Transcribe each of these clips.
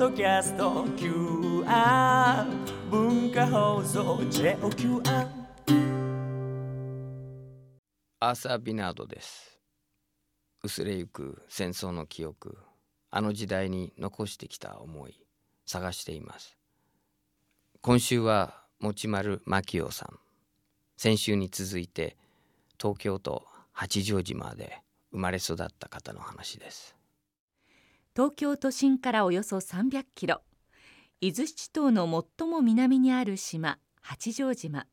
ドキャスト QR 文化放送 JOQR アー。サー・ビナードです。薄れゆく戦争の記憶あの時代に残してきた思い探しています。今週は持丸牧夫さん。先週に続いて東京都八丈島で生まれ育った方の話です。東京都心からおよそ300キロ。伊豆七島の最も南にある島八丈島。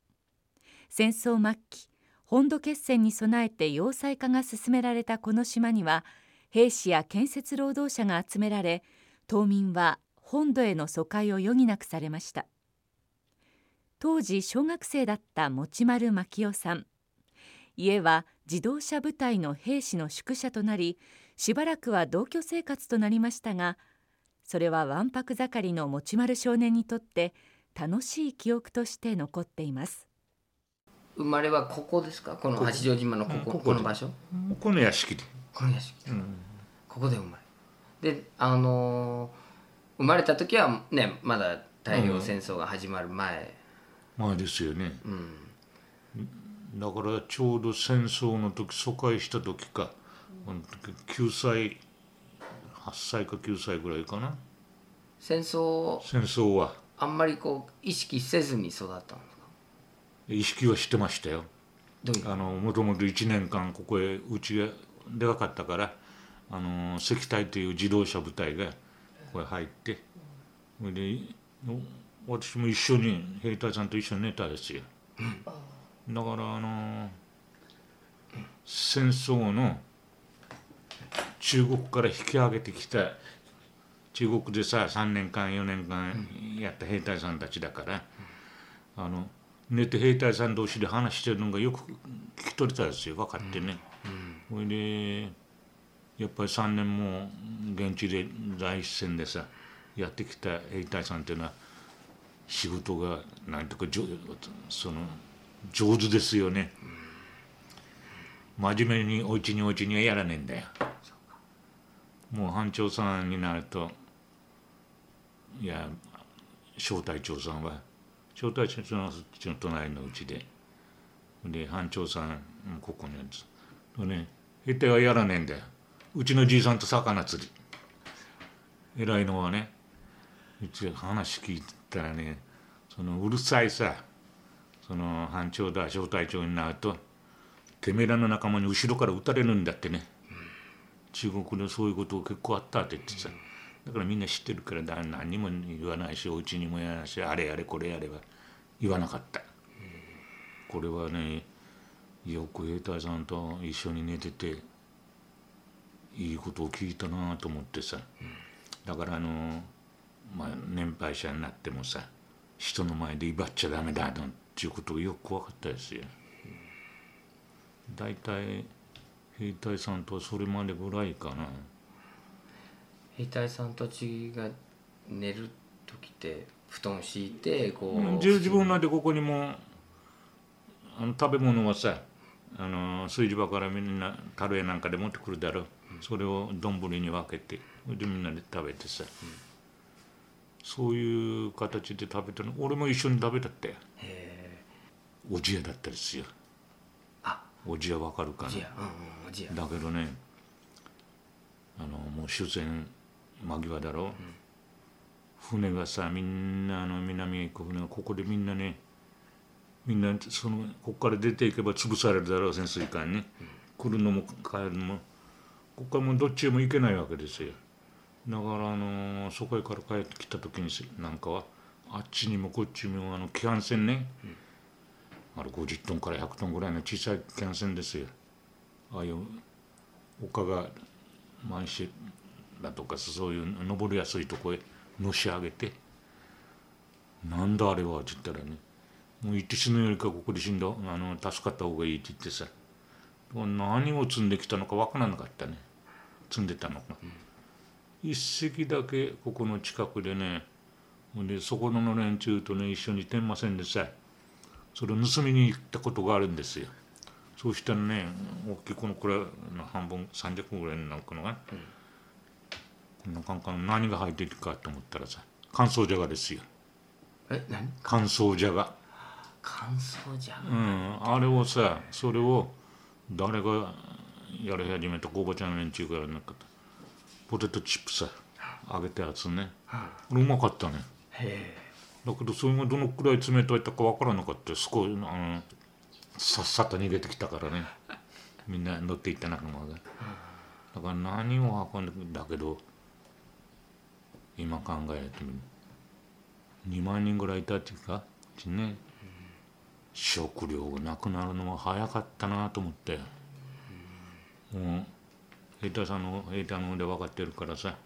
戦争末期本土決戦に備えて要塞化が進められたこの島には兵士や建設労働者が集められ島民は本土への疎開を余儀なくされました。当時小学生だった持丸牧夫さん。家は自動車部隊の兵士の宿舎となりしばらくは同居生活となりましたがそれはわんぱく盛りの持丸少年にとって楽しい記憶として残っています。生まれはここですか？この八丈島のこここここの場所？この屋敷で、この屋敷。うん、ここで生まれ。であのー生まれた時はねまだ太平洋戦争が始まる前。まあですよね。うん、だからちょうど戦争の時疎開した時か、9歳8歳か9歳ぐらいかな。戦争戦争は。あんまりこう意識せずに育ったんですか？意識はしてましたよ。あのもともと1年間ここへうちがでかかったからあの石隊という自動車部隊がここへ入ってそれでの私も一緒に兵隊さんと一緒に寝たですよ、だからあの戦争の中国から引き上げてきた中国でさ3年間4年間やった兵隊さんたちだから、あの寝て兵隊さん同士で話してるのがよく聞き取れたですよ分かってね。それでやっぱり3年も現地で第一線でさやってきた兵隊さんっていうのは仕事がなんとか上その上手ですよね。真面目におうちにおうちにはやらねえんだよ。もう班長さんになるといや小隊長さんは小隊長さんはそっちの隣のうちで。で班長さんもここにあるんです。とね兵隊はやらねえんだよ。うちのじいさんと魚釣り。偉いのはねうち話聞いたらねそのうるさいさその班長だ小隊長になるとてめえらの仲間に後ろから撃たれるんだってね。中国でそういうこと結構あったって言ってさだからみんな知ってるから何にも言わないしお家にもやらないしあれやれこれやれば言わなかった。これはねよく兵隊さんと一緒に寝てていいことを聞いたなと思ってさ。だからあのまあ年配者になってもさ人の前で威張っちゃダメだなんていうことがよく分かったですよ。大体兵隊さんとはそれまでぐらいかな。兵隊さんたちが寝る時って布団敷いてこう、自自分なんてここにもあの食べ物はさあの炊事場からみんな樽やなんかで持ってくるだろう、それを丼に分けてでみんなで食べてさ、そういう形で食べたの。俺も一緒に食べたって。へおじやだったですよ。あおじやわかるかなだけどねあのもう終戦間際だろ。う、船がさみんなあの南へ行く船がここでみんなねみんなそのここから出ていけば潰されるだろう潜水艦に、来るのも帰るのも。ここからもうどっちへも行けないわけですよ。だからあのそこへから帰ってきた時にせなんかはあっちにもこっちにもあの機関船ね、あれ50トンから100トンぐらいの小さい機関船ですよ。ああいう丘が満州だとかそういう登りやすいとこへのし上げて「なんだあれは」って言ったらね「もう行って死ぬよりかここで死んだあの助かった方がいい」って言ってさ何を積んできたのか分からなかったね。積んでたのか、一隻だけここの近くでねほんでそこの連中とね一緒に天満線でさそれを盗みに行ったことがあるんですよ。そうしたらね大きいこのくらいの半分30個ぐらいになるかな、なかなか何が入ってるかと思ったらさ乾燥じゃがですよ。え何？乾燥じゃが。乾燥じゃうん。んあれをさそれを誰がやり始めた？おばちゃんの連中がやらなかった？ポテトチップさ揚げたやつね。これうまかったね。へだけどそれがどのくらい冷たいったかわからなかった少しあのさっさと逃げてきたからね。みんな乗っていった仲間が。だから何を運んでくんだけど今考えてみる。2万人ぐらいいたっていうかちね。食料がなくなるのは早かったなと思って。もう兵隊さんの兵隊ので分かってるからさ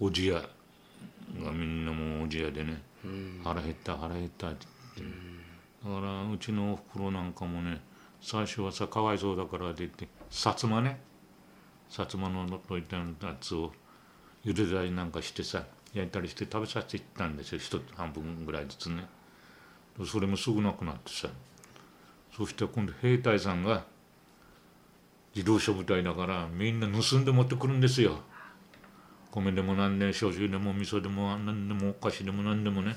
おじやがみんなもうおじやでね。腹減った腹減ったって言って。だからうちのおふくろなんかもね最初はさかわいそうだからって言って薩摩ね。薩摩のといたやつを茹でたりなんかしてさ焼いたりして食べさせていったんですよ。一半分ぐらいずつね。それもすぐなくなってさ。そして今度兵隊さんが自動車部隊だからみんな盗んで持ってくるんですよ。米でも何でも焼酎でも味噌でも何でもお菓子でも何でもね。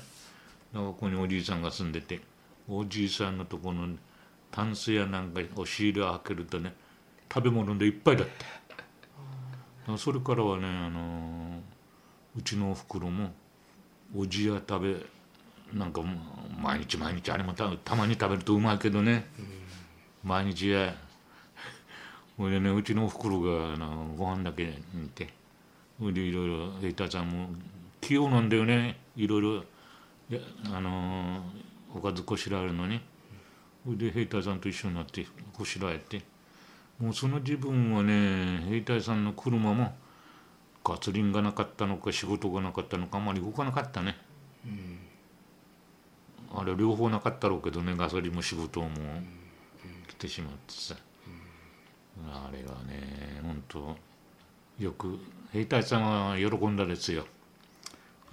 だからここにおじいさんが住んでておじいさんのところのタンスやなんか押し入れを開けるとね食べ物でいっぱいだった。だそれからはねあのうちのおふくろもおじや食べなんか毎日毎日あれもたたまに食べるとうまいけどね、毎日や。ほいでねうちのおふくろがあのご飯だけ煮てでいろいろ兵隊さんも器用なんだよねいろいろやあのーおかずこしらえるのにで兵隊さんと一緒になってこしらえてもうその自分はね兵隊さんの車もガソリンがなかったのか仕事がなかったのかあんまり動かなかったね、あれ両方なかったろうけどねガソリンも仕事も来てしまってさ、あれがね本当よく兵隊さんは喜んだですよ。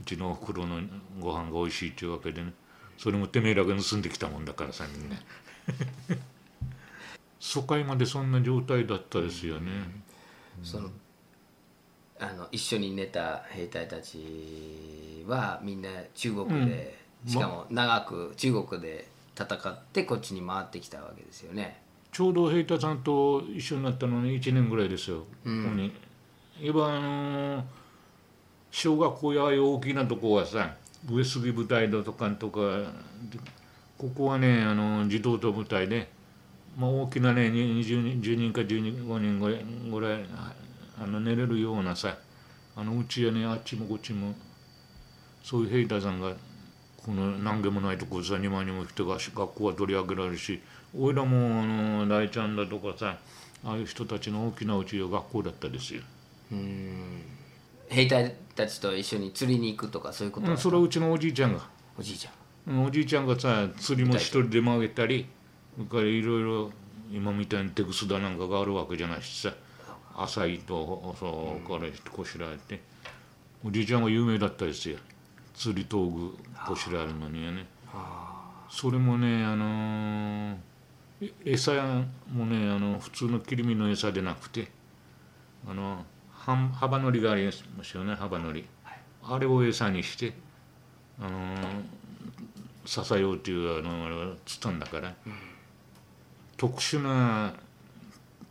うちのおふくろのご飯が美味しいっていうわけでね。それもてめえらが盗んできたもんだからさみんな。疎開までそんな状態だったですよね、そのあの一緒に寝た兵隊たちはみんな中国で、うん。しかも長く中国で戦ってこっちに回ってきたわけですよね。ちょうど平太さんと一緒になったのに1年ぐらいですよ、うん。ここに今あの小学校やああいう大きなとこはさ上杉部隊だとかとかここはねあの児童と部隊で、まあ、大きなね20人10人か15人ぐらいあの寝れるようなさあのうちやねあっちもこっちもそういう兵隊さんがこの何軒もないとこさ2万人も来て学校は取り上げられるし俺らもあの大ちゃんだとかさああいう人たちの大きなうちが学校だったですよ。うん。兵隊たちと一緒に釣りに行くとかそういうことうん、それはうちのおじいちゃんが、おじいちゃん。うんおじいちゃんがさ釣りも一人でもあげたりそれからいろいろ今みたいに手ぐすだなんかがあるわけじゃないしさ。浅いとそうからこしらえて。おじいちゃんは有名だったですよ。釣り道具こしらえるのにはね。それもねあのーえ餌もねあの普通の切り身の餌でなくてあのはん幅のりがありますよね幅のり。あれを餌にしてあのー支えようというあのあれはつったんだから、特殊な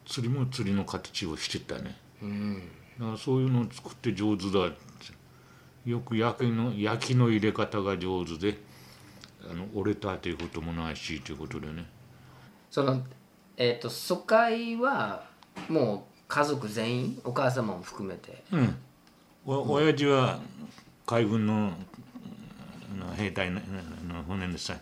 釣りも釣りの形をしてたね。うん。だからそういうのを作って上手だ。ってよく焼きの焼きの入れ方が上手であの折れたということもないしということでね。そのえっ、と疎開はもう家族全員お母様も含めて。うん。お親父は海軍の兵隊のの船でさ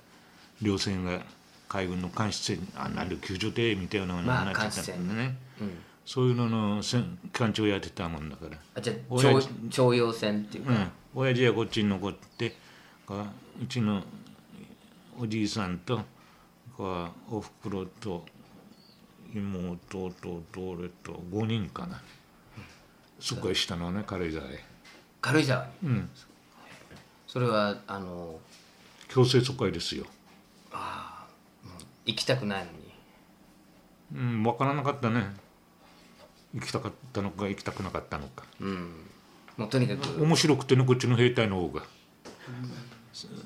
漁船が海軍の監視船あなんで救助艇みたいなのにまあなっちゃったんだね、うん。そういうのの船艦長やってたもんだから。あじゃあ親徴用船っていうか、うん、親父はこっちに残ってかうちのおじいさんとかおふくろと妹弟と俺と？5人かな。そこへしたのね軽井沢へ。軽井沢に？うん。それはあの強制疎開ですよ。行きたくないのに。うん分からなかったね。行きたかったのか行きたくなかったのか。うん。もうとにかく。面白くてねこっちの兵隊の方が。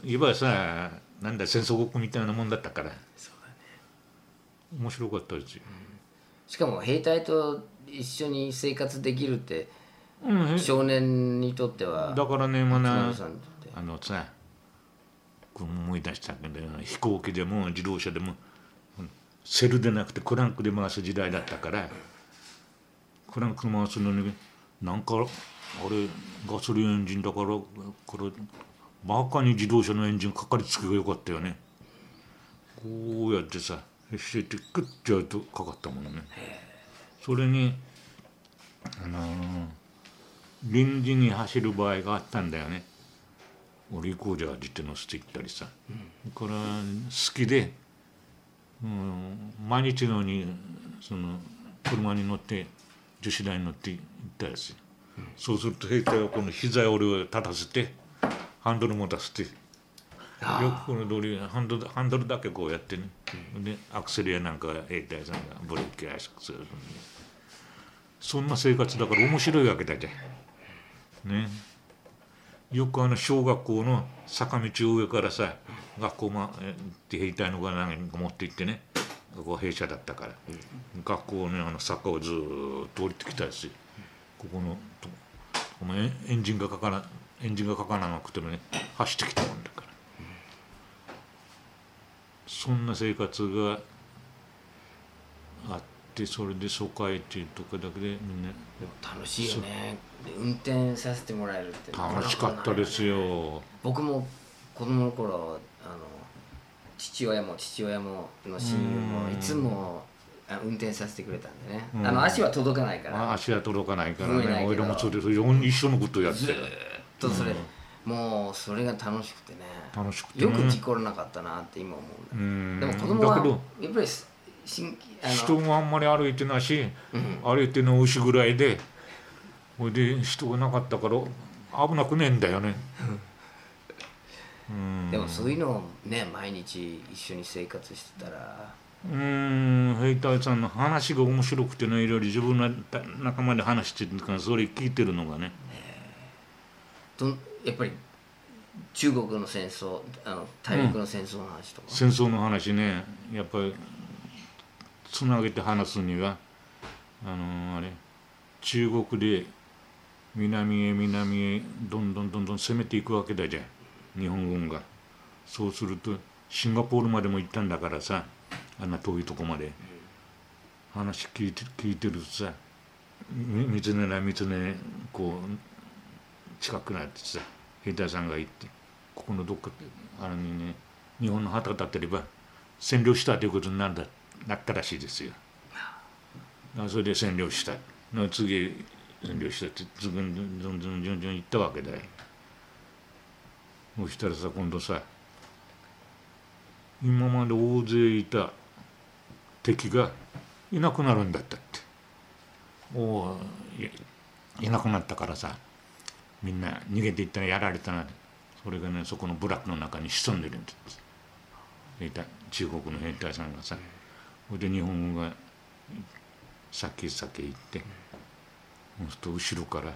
いわばさなんだ戦争ごっこみたいなもんだったから面白かったですよ。しかも兵隊と一緒に生活できるってうん、少年にとってはだからねまだあのさ思い出したけど飛行機でも自動車でもうんセルでなくてクランクで回す時代だったからクランク回すのになんかあれガソリンエンジンだからこれバカに自動車のエンジンかかりつけがよかったよね。こうやってさしていってクッてやるとかかったものね。それにあのー臨時に走る場合があったんだよね。俺行こうじゃ自転乗せて行ったりさ、これは好きで、うん、毎日のようにその車に乗って女子大に乗って行ったやつ、そうすると兵隊はこの膝を俺を立たせてハンドルも出してよくこの通りハンドルハンドルだけこうやってね、でアクセルやなんか兵隊さんがブレーキやすくするそんな生活だから面白いわけだじゃん。ね、よくあの小学校の坂道上からさ学校まで兵隊のが何か持って行ってね。ここ弊社だったから、学校のあの坂をずっと降りてきたやつここのお前エンジンがかからエンジンがかからなくてもね走ってきたもん、そんな生活があってそれで疎開っていうとこだけでみんな楽しいよね。で運転させてもらえるって楽しかったですよ。僕も子供の頃あの父親も父親もの親友もうんいつもあ運転させてくれたんでね、うん。あの足は届かないから。あ足は届かないからね。俺らもそうですよ一緒のことやって。ずーっとそれ、もうそれが楽しくてね。楽しくてね。よく事故らなかったなって今思ううん。んだでも子供はやっぱり人もあんまり歩いてないし、うん。歩いての牛ぐらいでほいで人がなかったから危なくねえんだよね。うん。でもそういうのをね毎日一緒に生活してたら。うん。兵隊さんの話が面白くてねいろいろ自分の仲間で話してるからそれ聞いてるのがねやっぱり中国の戦争あの大陸の戦争の話とか、戦争の話ね。やっぱりつなげて話すにはあのあれ中国で南へ南へどんどんどんどん攻めていくわけだじゃん。日本軍が。そうするとシンガポールまでも行ったんだからさあんな遠いとこまで。話聞いて聞いてるとさみ三つ根な三つ根こう近くなってさ兵隊さんが行ってここのどっかあのにね日本の旗立ってれば占領したということになるだなったらしいですよ。あそれで占領したの次占領したってずんずんずんずんずんずん行ったわけだよ。そしたらさ今度さ今まで大勢いた敵がいなくなるんだったって。おおいいなくなったからさみんな逃げていったらやられたなそれがねそこの部落の中に潜んでるんです。中国の兵隊さんがさそれで日本軍が先々行ってそうすると後ろから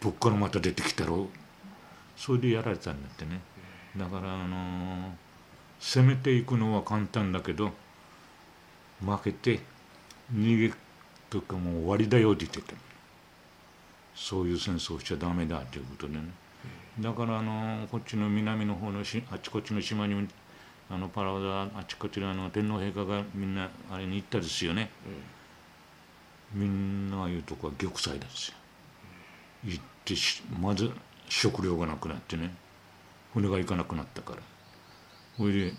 どっからまた出てきたろうそれでやられたんだってね。だからあのー攻めていくのは簡単だけど負けて逃げとかもう終わりだよって言ってたそういう戦争しちゃダメだということでね。だからあのこっちの南の方のしあちこちの島にあのパラオだあちこちのあの天皇陛下がみんなあれに行ったですよね、みんなああいうとこは玉砕ですよ。行ってしまず食料がなくなってね。船が行かなくなったから。それで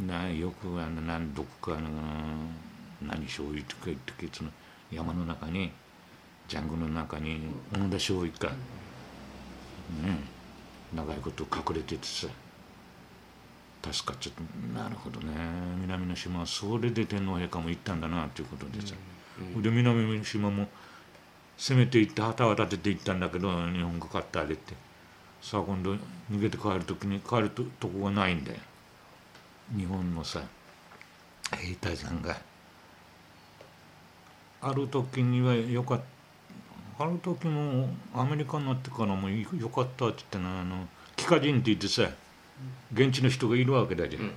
なよくあの何どこかの何醤油とか言ってけその山の中にジャングルの中に小野田醤油かね長いこと隠れててさ。助かっちゃってなるほどね。南の島はそれで天皇陛下も行ったんだなということでさ、で南の島も攻めていって旗は立てていったんだけど日本が勝ってあげて。さあ今度逃げて帰る時に帰るととこがないんだよ。日本のさ兵隊さんが。ある時にはよかっあの時もアメリカになってからもよかったって言ったのはあの帰化人って言ってさ現地の人がいるわけだじゃん、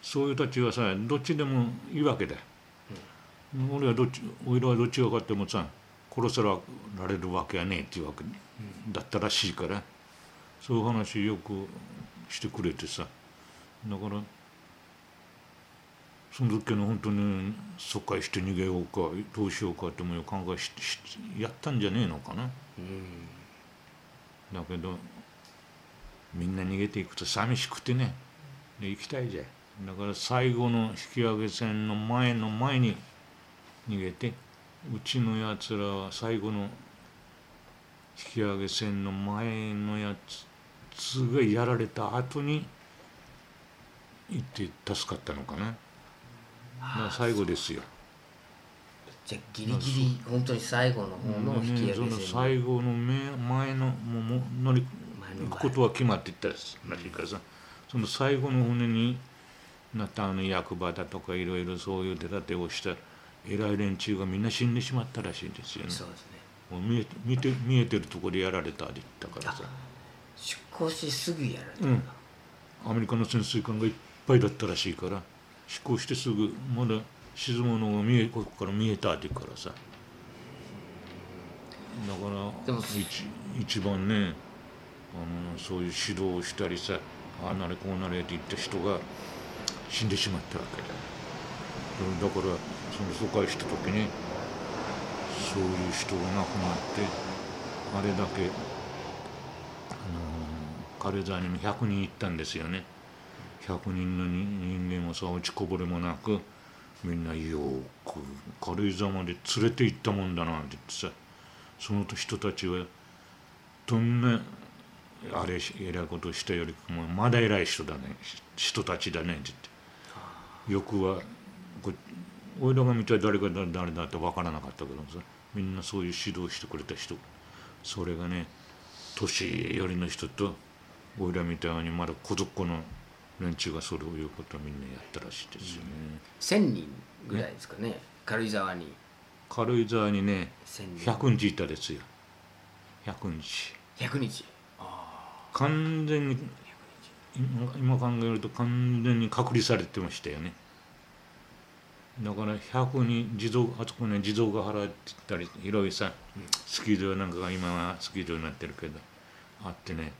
そういう人たちはさどっちでもいいわけだ。よ、俺はどっち俺らはどっちが勝ってもさ殺さられるわけやねえっていうわけだったらしいから。そういう話よくしてくれてさ。だからその時の本当に疎開して逃げようかどうしようかっても考えししやったんじゃねえのかな、だけどみんな逃げていくと寂しくてね。で行きたいじゃんだから最後の引き上げ線の前の前に逃げてうちのやつらは最後の引き上げ線の前のやつがやられた後に行って助かったのかな。まあ最後ですよ。じゃあギリギリ本当に最後の方の引き上げね、その最後の目前のもう乗り行くことは決まっていったらしいからさ。その最後の船になったあの役場だとかいろいろそういう手立てをした偉い連中がみんな死んでしまったらしいんですよね。そうですね。もう見え見て見えてるところでやられたって言ったからさ、出港してすぐやられたうん、アメリカの潜水艦がいっぱいだったらしいから飛行してすぐまだ沈むのが見えここから見えたって言うからさ。だから一一番ねあのそういう指導をしたりさああなれこうなれって言った人が死んでしまったわけだ。だからその疎開した時にそういう人が亡くなってあれだけあの軽井沢にも100人行ったんですよね100人の人間はさ落ちこぼれもなくみんなよく軽井沢まで連れて行ったもんだなって言ってさその人たちはどんなあれ偉いことしたよりもまだ偉い人だね人たちだねって言ってよくはこ俺らが見たら誰が誰だって分からなかったけどさみんなそういう指導してくれた人それがね年寄りの人と俺らみたいにまだ孤独の連中がそういうことをみんなやったらしいですよね。1000人ぐらいですかね。軽井沢に。軽井沢にね1000人。100日いたですよ。100日100日完全に今今考えると完全に隔離されてましたよね。だから100に地蔵あそこね地蔵ヶ原ってたり広いさ、スキー場なんかが今はスキー場になってるけどあってね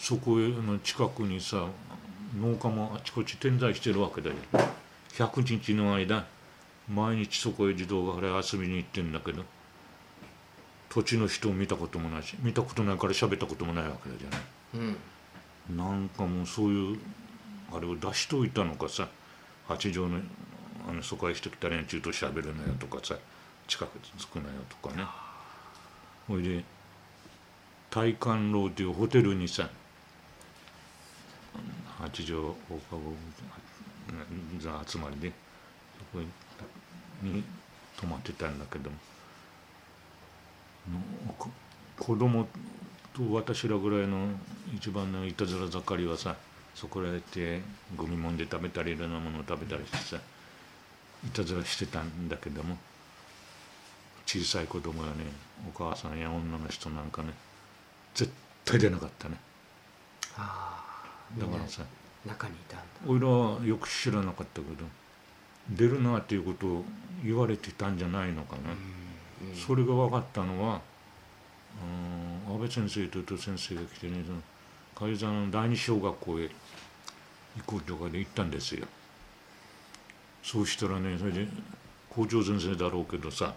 そこの近くにさ農家もあちこち点在してるわけだよ。100日の間毎日そこへ地蔵ヶ原へ遊びに行ってんだけど土地の人を見たこともないし見たことないから喋ったこともないわけだじゃない。うん。なんかもうそういうあれを出しといたのかさ八条のあの疎開してきた連中と喋るなよとかさ近くに着くなよとかね。ほいで大観楼というホテルにさ八条放課後座集まりでそこに泊まってたんだけども子供と私らぐらいの一番のいたずら盛りはさそこらへってゴミもんで食べたりいろんなものを食べたりしてさいたずらしてたんだけども小さい子供やねお母さんや女の人なんかね絶対出なかったね。ああだからさ中にいたんだ。俺らはよく知らなかったけど出るなっていうことを言われてたんじゃないのかな、それが分かったのはうん安倍先生と伊藤先生が来てねその軽井沢の第二小学校へ行こうとかで行ったんですよ。そうしたらねそれで校長先生だろうけどさ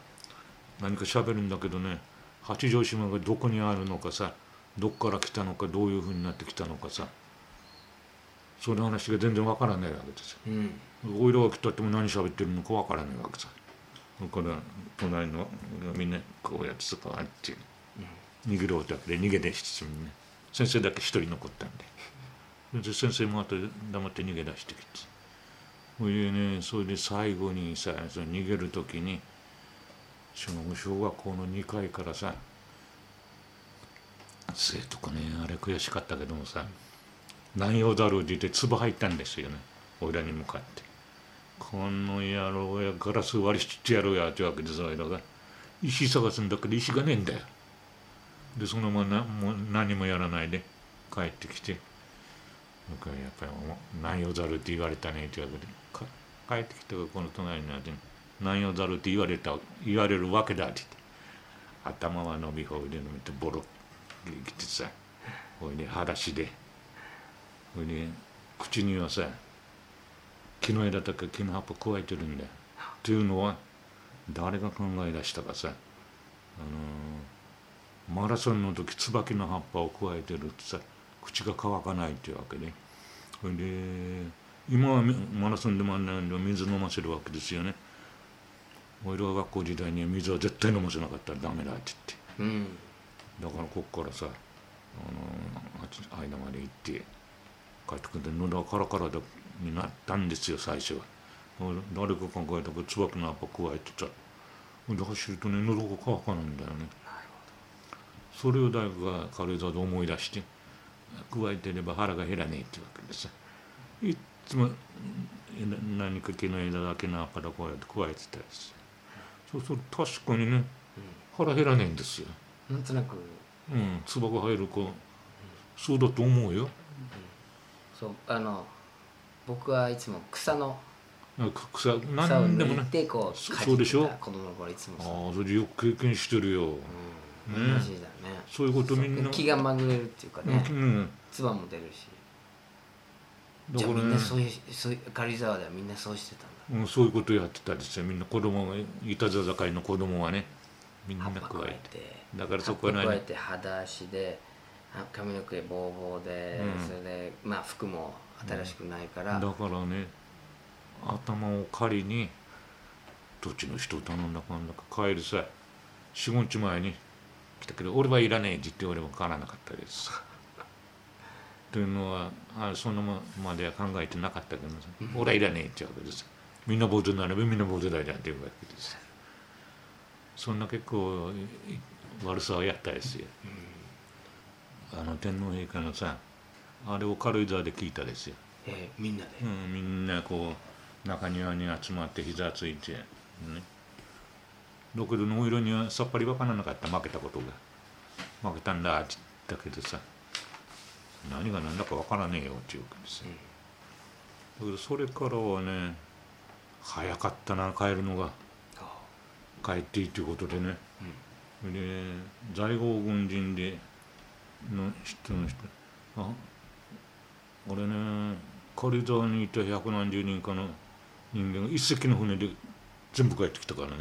何か喋るんだけどね八丈島がどこにあるのかさどっから来たのかどういうふうになってきたのかさその話が全然わからないわけですよ。うんおいらが来たっても何喋ってるのかわからないわけさ。だから隣のみんなこうやってさこうやって逃げろってわけで逃げ出してみんな先生だけ一人残ったんでで先生もあと黙って逃げ出してきてそれでねそれで最後にさその逃げる時にその小学校の2階からさ生徒かねあれ悔しかったけどもさ何用だろうって言って唾入ったんですよね。俺らに向かって。この野郎やガラス割りしてやろうやってわけです俺らが。石探すんだけど石がねえんだよ。でそのままもう何もやらないで帰ってきて。僕はやっぱり「何をざる」って言われたねって言われて。帰ってきてこの隣になって「何をざる」って言われた言われるわけだって言って。頭は伸びほ腕伸びてボロッきてさほいで裸足で。ほいで口にはさ木の枝とか木の葉っぱ加えてるんだよ。っていうのは誰が考え出したかさ、あのーマラソンの時椿の葉っぱを加えてるってさ口が乾かないっていうわけでそれで今はみマラソンでもあんなんで水飲ませるわけですよね。俺らが学校時代には水は絶対飲ませなかったらダメだって言って。うん。だからこっからさ、あのあっち間まで行って帰ってくるんで喉がカラカラだになったんですよ最初は。誰か考えたか椿の葉っぱ加えてさほんで走るとね喉が乾かないんだよね。それを大学が軽井沢で思い出して加えてれば腹が減らねえってわけでさいっつもうん何か木の枝だけの葉っぱだこうやって加えてたりしてそうすると確かにね腹減らねえんですよ。なんとなく。うん。唾が入る子そうだと思うよそうあの僕はいつも草の草草を何でもね。てこうそかじそうでしょ？子供の頃いつもあそう。あそれよく経験してるよ、うんね。同じだね。そういうことみんな。気がまぐれるっていうかうん。ねうん。唾も出るし。だからね。じゃあみんなそういうそういう軽井沢ではみんなそうしてたんだ。うん、そういうことやってたですよみんな子供がいたざ境の子供はねみんな葉っぱ加加えて。えてだからそこは何葉っぱ加えて裸足であ髪の毛ボーボーで、うんそれでまあ服も新しくないから、だからね頭を借りにどっちの人を頼んだかんだか帰るさ45日前に来たけど俺はいらねえって言って俺も帰らなかったです。というのはあそのまでは考えてなかったけどさ俺はいらねえって言うわけです。みんな坊主になればみんな坊主だじゃんっていうわけです。そんな結構い悪さをやったですよあの天皇陛下のさあれを軽井沢で聞いたですよ。えーみんなで、うん、みんなこう中庭に集まって膝ついて、ね、だけどノイロにはさっぱり分からなかった。負けたことが。負けたんだって言ったけどさ。何が何だか分からねえよっていうわけですよ、だけどそれからはね早かったな帰るのが。あ帰っていいということでね、で在郷軍人での人の人。あ？俺ね軽井沢にいた百何十人かの人間が一隻の船で全部帰ってきたからね。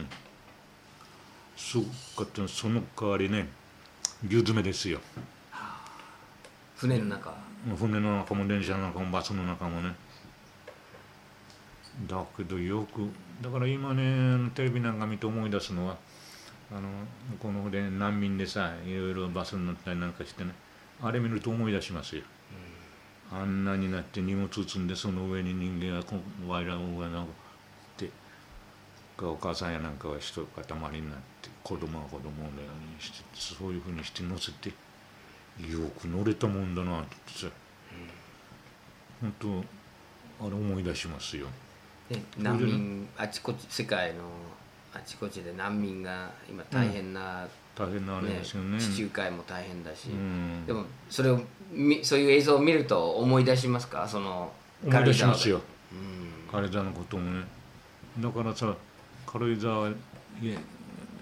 すごかったその代わりね牛詰めですよ。船の中？船の中も電車の中もバスの中もね。だけどよくだから今ねテレビなんか見て思い出すのはあの向こうの方で難民でさいろいろバスに乗ったりなんかしてねあれ見ると思い出しますよ、あんなになって荷物積んでその上に人間がこうワイラン上なってお母さんやなんかは一塊になって子供は子供のようにしてそういうふうにして乗せてよく乗れたもんだなってさ、本当あれ思い出しますよ。で難民あちこち世界のあちこちで難民が今大変な、大変なあれねですよね。地中海も大変だし、うん。でもそれをみそういう映像を見ると思い出しますか？その思い出しますよ。うん。軽井沢のこともね。だからさ軽井沢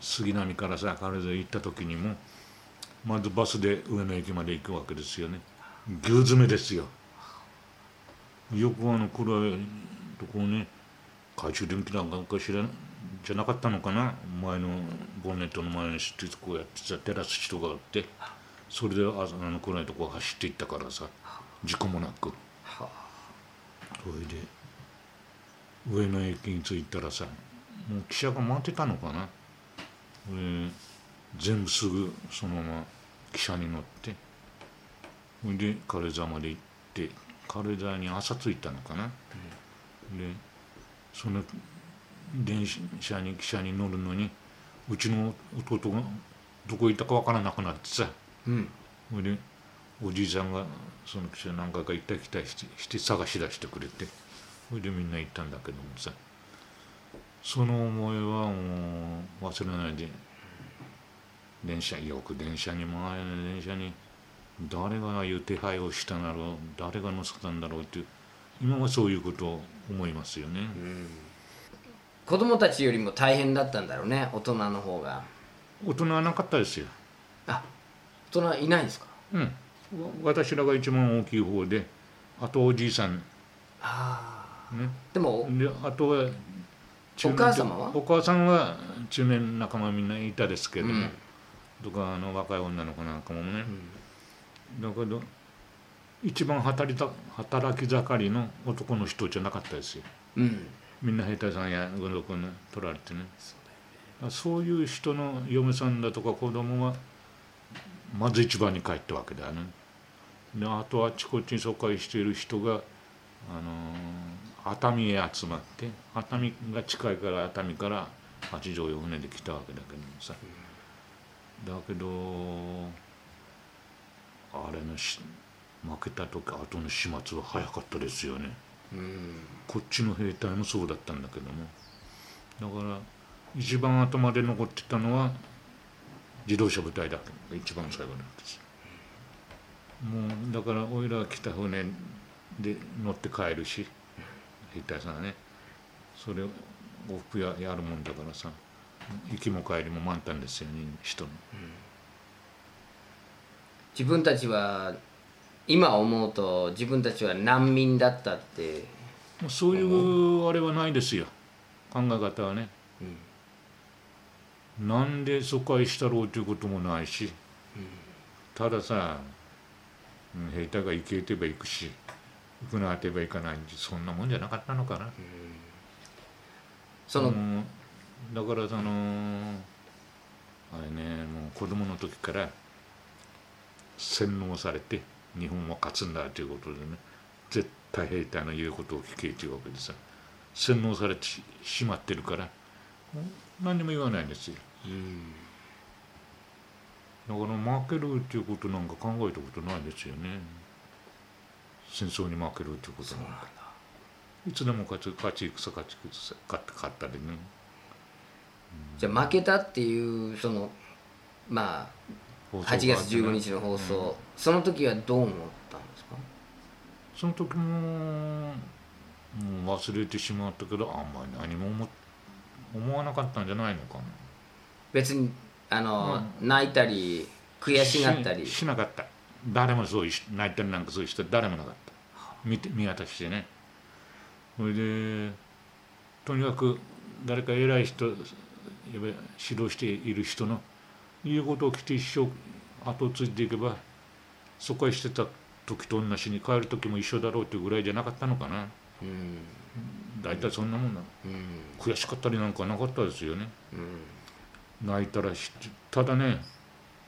杉並からさ軽井沢行った時にもまずバスで上野駅まで行くわけですよね。牛詰めですよ。よくあの黒いとこをね懐中電気なんか知らんじゃなかったのかな？前のボンネットの前にしてこうやってさ照らす人があってそれであの暗いとこ走っていったからさ事故もなく。それで上野駅に着いたらさもう汽車が回ってたのかな？全部すぐそのまま汽車に乗ってそれで軽井沢まで行って軽井沢に朝着いたのかな、でその電車に汽車に乗るのにうちの弟がどこ行ったかわからなくなってさ。うん。それでおじいさんがその汽車何回か行ったり来たりして探し出してくれてそれでみんな行ったんだけどもさ。その思いはもう忘れないで電車よく電車に前の電車に誰がああいう手配をしたんだろう誰が乗せたんだろうっていう今はそういうことを思いますよね、子供たちよりも大変だったんだろうね大人の方が。大人はなかったですよ。あ大人いないんですか？うん。わ私らが一番大きい方であとおじいさん。ああね。でもであとは中お母様は？お母さんは中年仲間みんないたですけども、うん。とかあの若い女の子なんかもね、だけど一番働いた働き盛りの男の人じゃなかったですよ。うんみんな兵隊さんや軍属に取られてね。そういう人の嫁さんだとか子供はまず一番に帰ったわけだよね。であとあっちこっちに疎開している人が、あのー熱海へ集まって熱海が近いから熱海から八丈へ船で来たわけだけどもさ。だけどあれのし負けた時後の始末は早かったですよね。うんこっちの兵隊もそうだったんだけども。だから一番後まで残ってたのは自動車部隊だけ一番最後なんです。もうだからおいらが来た船で乗って帰るし兵隊さんはね。それを往復ややるもんだからさ行きも帰りも満タンですよね人の自分たちは今思うと自分たちは難民だったって。もうそういうあれはないですよ。考え方はね、なんで疎開したろうということもないし、たださうん兵隊が行けてば行くし行くなってば行かないんでそんなもんじゃなかったのかな、その、うんだからそのあれねもう子供の時から洗脳されて日本は勝つんだということでね絶対兵隊の言うことを聞けというわけでさ洗脳されてししまってるから何にも言わないんですよ。だから負けるっていうことなんか考えたことないですよね。戦争に負けるっていうことなんか。いつでも勝ち勝ち戦勝ち戦勝って勝ったりね。じゃあ負けたっていうそのまあ8月15日の放送、その時はどう思ったんですか？その時ももう忘れてしまったけどあんまり何も思思わなかったんじゃないのかな。別にあの、泣いたり悔しがったり。ししなかった。誰もそういう人泣いたりなんかそういう人誰もなかった。見て見渡してね。それでとにかく誰か偉い人やっぱり指導している人の言うことを聞いて一生後を継いでいけば疎開してた時と同じに帰る時も一緒だろうというぐらいじゃなかったのかな。うん。大体そんなもんなうん。悔しかったりなんかなかったですよね。うん。泣いたらしただね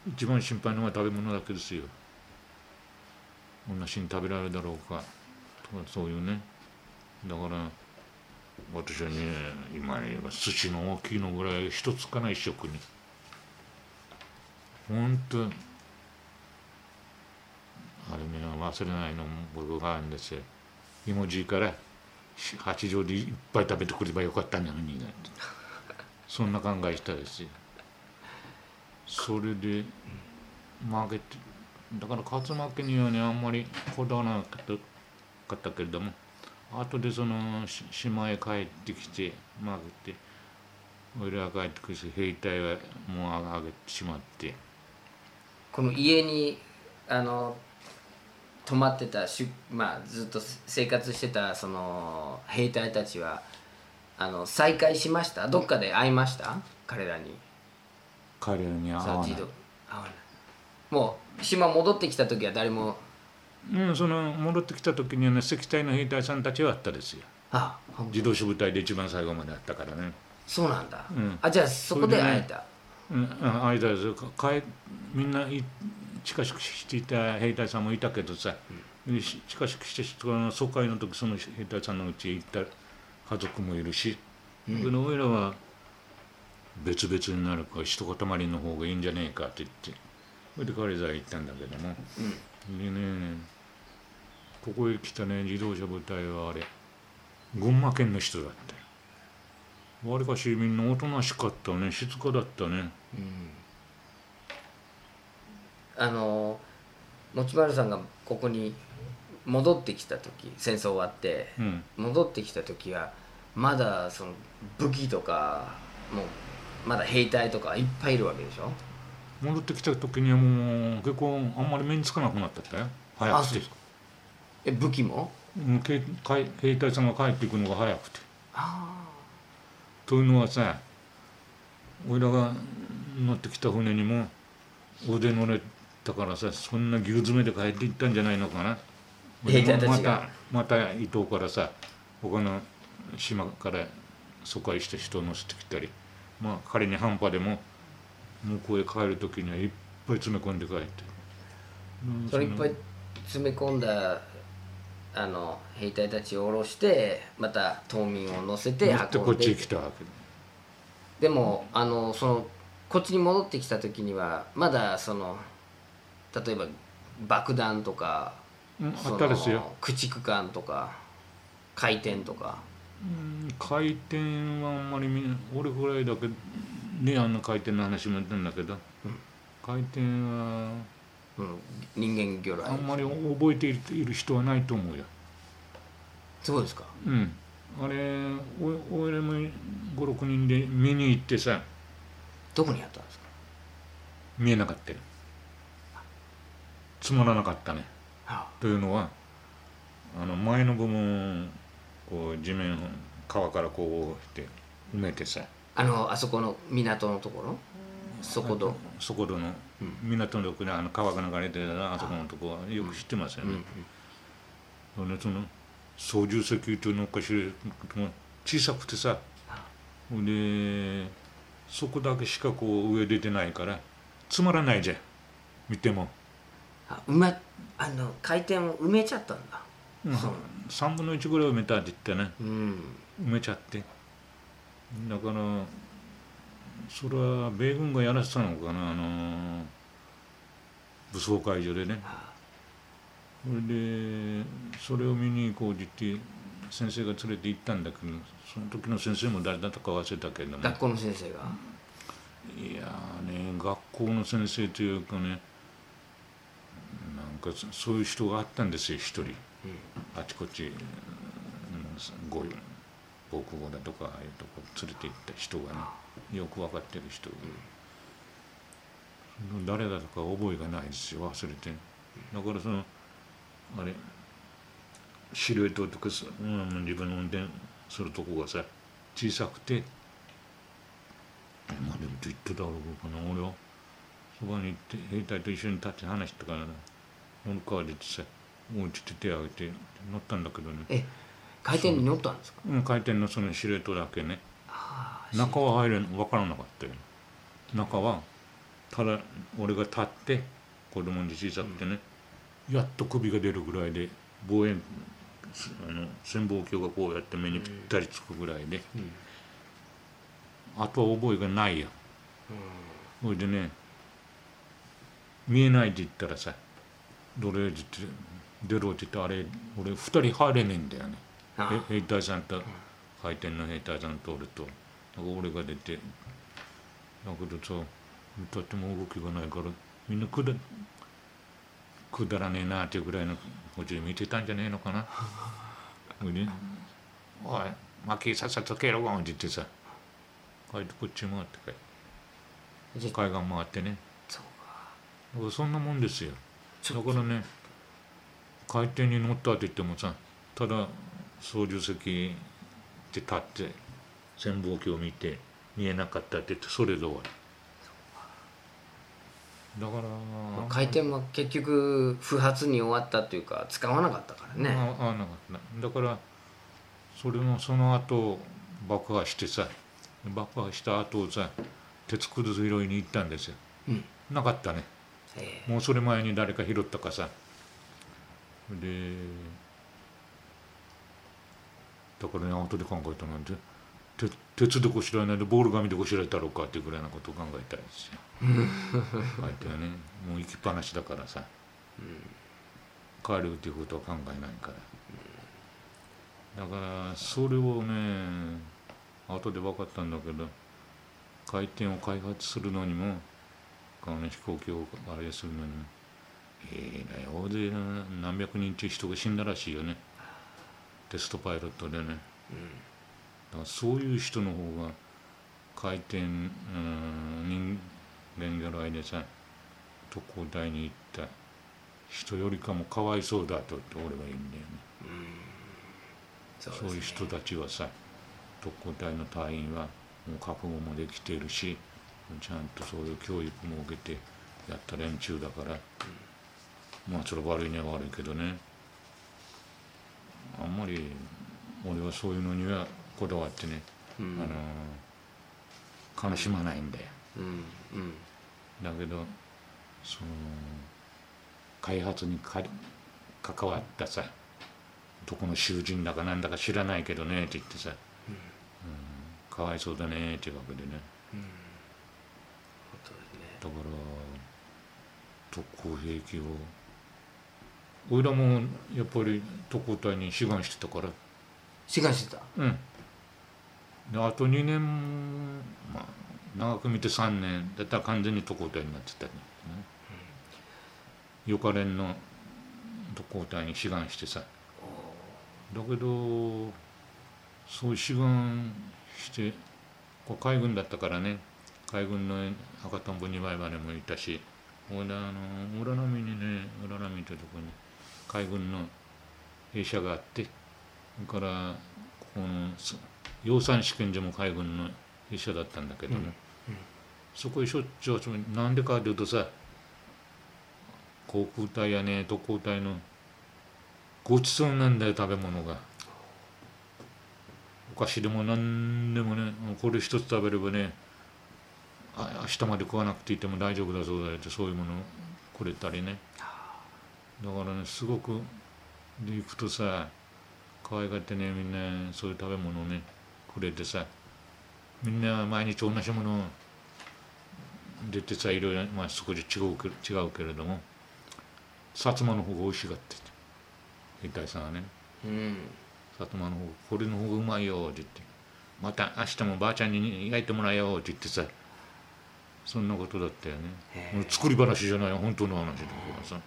一番心配なのは食べ物だけですよ。同じに食べられるだろうか。とかそういうね。だから私はね今言えば寿司の大きいのぐらい一つかない食に。本当あれね忘れないのも僕があるんです。よ芋じいから八丈でいっぱい食べてくればよかったのになってそんな考えしたです。よそれで負けてだから勝つ負けにはねあんまりこだわらなかったけれども後でその島へ帰ってきて負けて俺は帰ってくるし兵隊はもう上げてしまって。この家にあの泊まってたしゅ、まあ、ずっと生活してたその兵隊たちはあの再会しました？どっかで会いました？彼らに。彼らに会わない。もう島戻ってきた時は誰も。うん、その戻ってきた時にはね石隊の兵隊さんたちはあったですよ。あ自動車部隊で一番最後まであったからね。そうなんだ、うん。あじゃあそこで会えた、うん、あ間です。よみんない近しくしていた兵隊さんもいたけどさ、し近しくして疎開の時その兵隊さんのうちへ行った家族もいるし、うん、俺らは別々になるか一塊の方がいいんじゃねえかって言ってそれで彼らは行ったんだけども、でねここへ来たね自動車部隊はあれ群馬県の人だったよ。わりかしみんなおとなしかったね静かだったねあの持丸さんがここに戻ってきた時戦争終わってうん。戻ってきた時はまだその武器とかもうまだ兵隊とかいっぱいいるわけでしょ？戻ってきた時にはもう結構あんまり目につかなくなってたよ。早くて。え武器も？兵隊さんが帰っていくのが早くて。あというのはさ俺らが乗ってきた船にも大勢乗れたからさそんな牛詰めで帰っていったんじゃないのかな。兵隊たまたまた伊東からさ他の島から疎開した人を乗せてきたりまあ仮に半端でも向こうへ帰る時にはいっぱい詰め込んで帰って、うんそれいっぱい詰め込んだあの兵隊たちを下ろしてまた島民を乗せて乗ってこっち来たわけ。でもあのそのこっちに戻ってきた時にはまだその例えば爆弾とかうんあそのったですよ。駆逐艦とか回転とか。うん回転はあんまり見俺ぐらいだけねあんな回転の話もやってんだけど、回転はうん、人間魚雷。あんまり覚えているいる人はないと思うよ。そうですか。うん、あれお俺も56人で見に行ってさ。どこにあったんですか？見えなかったよつまらなかったね。はというのはあの前の部分こう地面を川からこうして埋めてさ。あ、あのあそこの港のところ？そこどそこどの港のとこにあの川が流れてるあそこのとこはよく知ってますよね。その操縦席というのかしら小さくてさでそこだけしかこう上出てないからつまらないじゃん。見ても、あ埋めあの回転を埋めちゃったんだ。うん、そう。3分の1ぐらい埋めたって言ってね。うん。埋めちゃって。だからそれは米軍がやらせたのかなあの武装解除でね。それでそれを見に行こうって言って先生が連れて行ったんだけどその時の先生も誰だったか忘れたけどね。学校の先生が。いやーね学校の先生というかねかそそういう人があったんですよ一人、あちこち、うん、語彙防空壕だとかああいうとこ連れて行った人がねよく分かってる人、その誰だとか覚えがないですよ忘れて。だからそのあれ司令塔とかさ、うん、自分の運転するとこがさ小さくてまあでも言ってたろうかな俺は。そばに行って兵隊と一緒に立って話したから乗る川出てさもうちょっと手を挙げて乗ったんだけどね。え回転に乗ったんですか？う。ん回転のその司令塔だけね。中は入れん分からなかったよ。中はただ俺が立って子供に小さくてね、やっと首が出るぐらいで望遠あの潜望鏡がこうやって目にぴったりつくぐらいで、あとは覚えがないよ、それでね見えないって言ったらさどれって言って出ろって言ってあれ俺二人入れねえんだよね。兵隊さんと回転の兵隊さんと。俺と俺が出てだけどさ歌っても動きがないからみんなくだくだらねえなっていうぐらいのこっちで見てたんじゃねえのかな。それで「おい巻きさっさと帰ろう」って言ってさ。帰ってこっち回って帰じゃ海岸回ってね。そうだからそんなもんですよだからね回転に乗ったって言ってもさただ操縦席で立って潜望鏡を見て見えなかったって言ってそれで終わり。だから回転は結局不発に終わったっていうか使わなかったからね、ああなかった。だからそれのその後爆破してさ爆破した後をさ鉄くず拾いに行ったんですよ。うん。なかったね。えもうそれ前に誰か拾ったかさ。でだからね後で考えたなんてて鉄でこしらえないでボール紙でこしらえたろうかっていうぐらいなことを考えたんですよ相手はねもう行きっぱなしだからさ、帰るっていうことは考えないから、だからそれをね後で分かったんだけど回転を開発するのにもこの飛行機をあれするのに。ええー、大勢何百人っていう人が死んだらしいよね。テストパイロットでね、うん、だからそういう人の方が回転、うん、人間魚雷でさ特攻隊に行った人よりかもかわいそうだとって俺は言うんだよね。そう、ね、いう人たちはさ特攻隊の隊員はもう覚悟もできているしちゃんとそういう教育も受けてやった連中だから、うん、まあそれ悪いには悪いけどね。あんまり俺はそういうのにはこだわってね、うん、あの悲しまないんだよ。うんうん、だけどその開発にか関わったさどこの囚人だかなんだか知らないけどねって言ってさ、うん、かわいそうだねっていうわけでね、うん、だから特攻兵器を俺らもやっぱり特攻隊に志願してたから。志願してた。うん。であと2年まあ長く見て3年だったら完全に特攻隊になってたね、よかれんの特攻隊に志願してさ。だけどそう志願して海軍だったからね海軍の赤とんぼ二枚羽もいたし俺あの浦波にね浦波というとこに海軍の兵舎があってそれからこの養蚕試験所も海軍の兵舎だったんだけども、うんうん、そこへしょっちゅうなんでかというとさ航空隊やね特攻隊のごちそうなんだよ食べ物が。お菓子でも何でもねこれ一つ食べればねあ明日まで食わなくていても大丈夫だそうだよってそういうものくれたりね。だからねすごくで行くとさ可愛がってねみんなそういう食べ物をねくれてさみんな毎日同じもの出てさいろいろまあ少し違う違うけれども薩摩の方が美味しがってて兵隊さんはね、うん、薩摩の方これの方がうまいよって言って。また明日もばあちゃんに焼いてもらえよって言ってさそんなことだったよね。作り話じゃない本当の話だからさ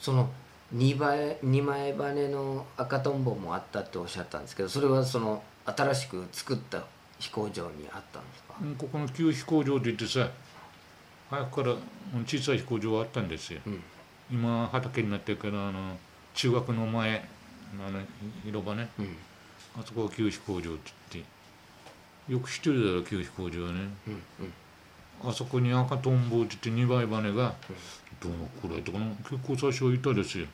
その二倍二枚羽の赤とんぼもあったっておっしゃったんですけどそれはその新しく作った飛行場にあったんですか、ここの旧飛行場で言ってさ早くから小さい飛行場はあったんですよ、うん。今畑になってるけどあの中学の前あの広場ね、うん、あそこは旧飛行場って言って。よく知ってるだろ旧飛行場はね、うんうん、あそこに赤とんぼって言って2倍羽が、どのくらいとかな結構最初はいたですよ。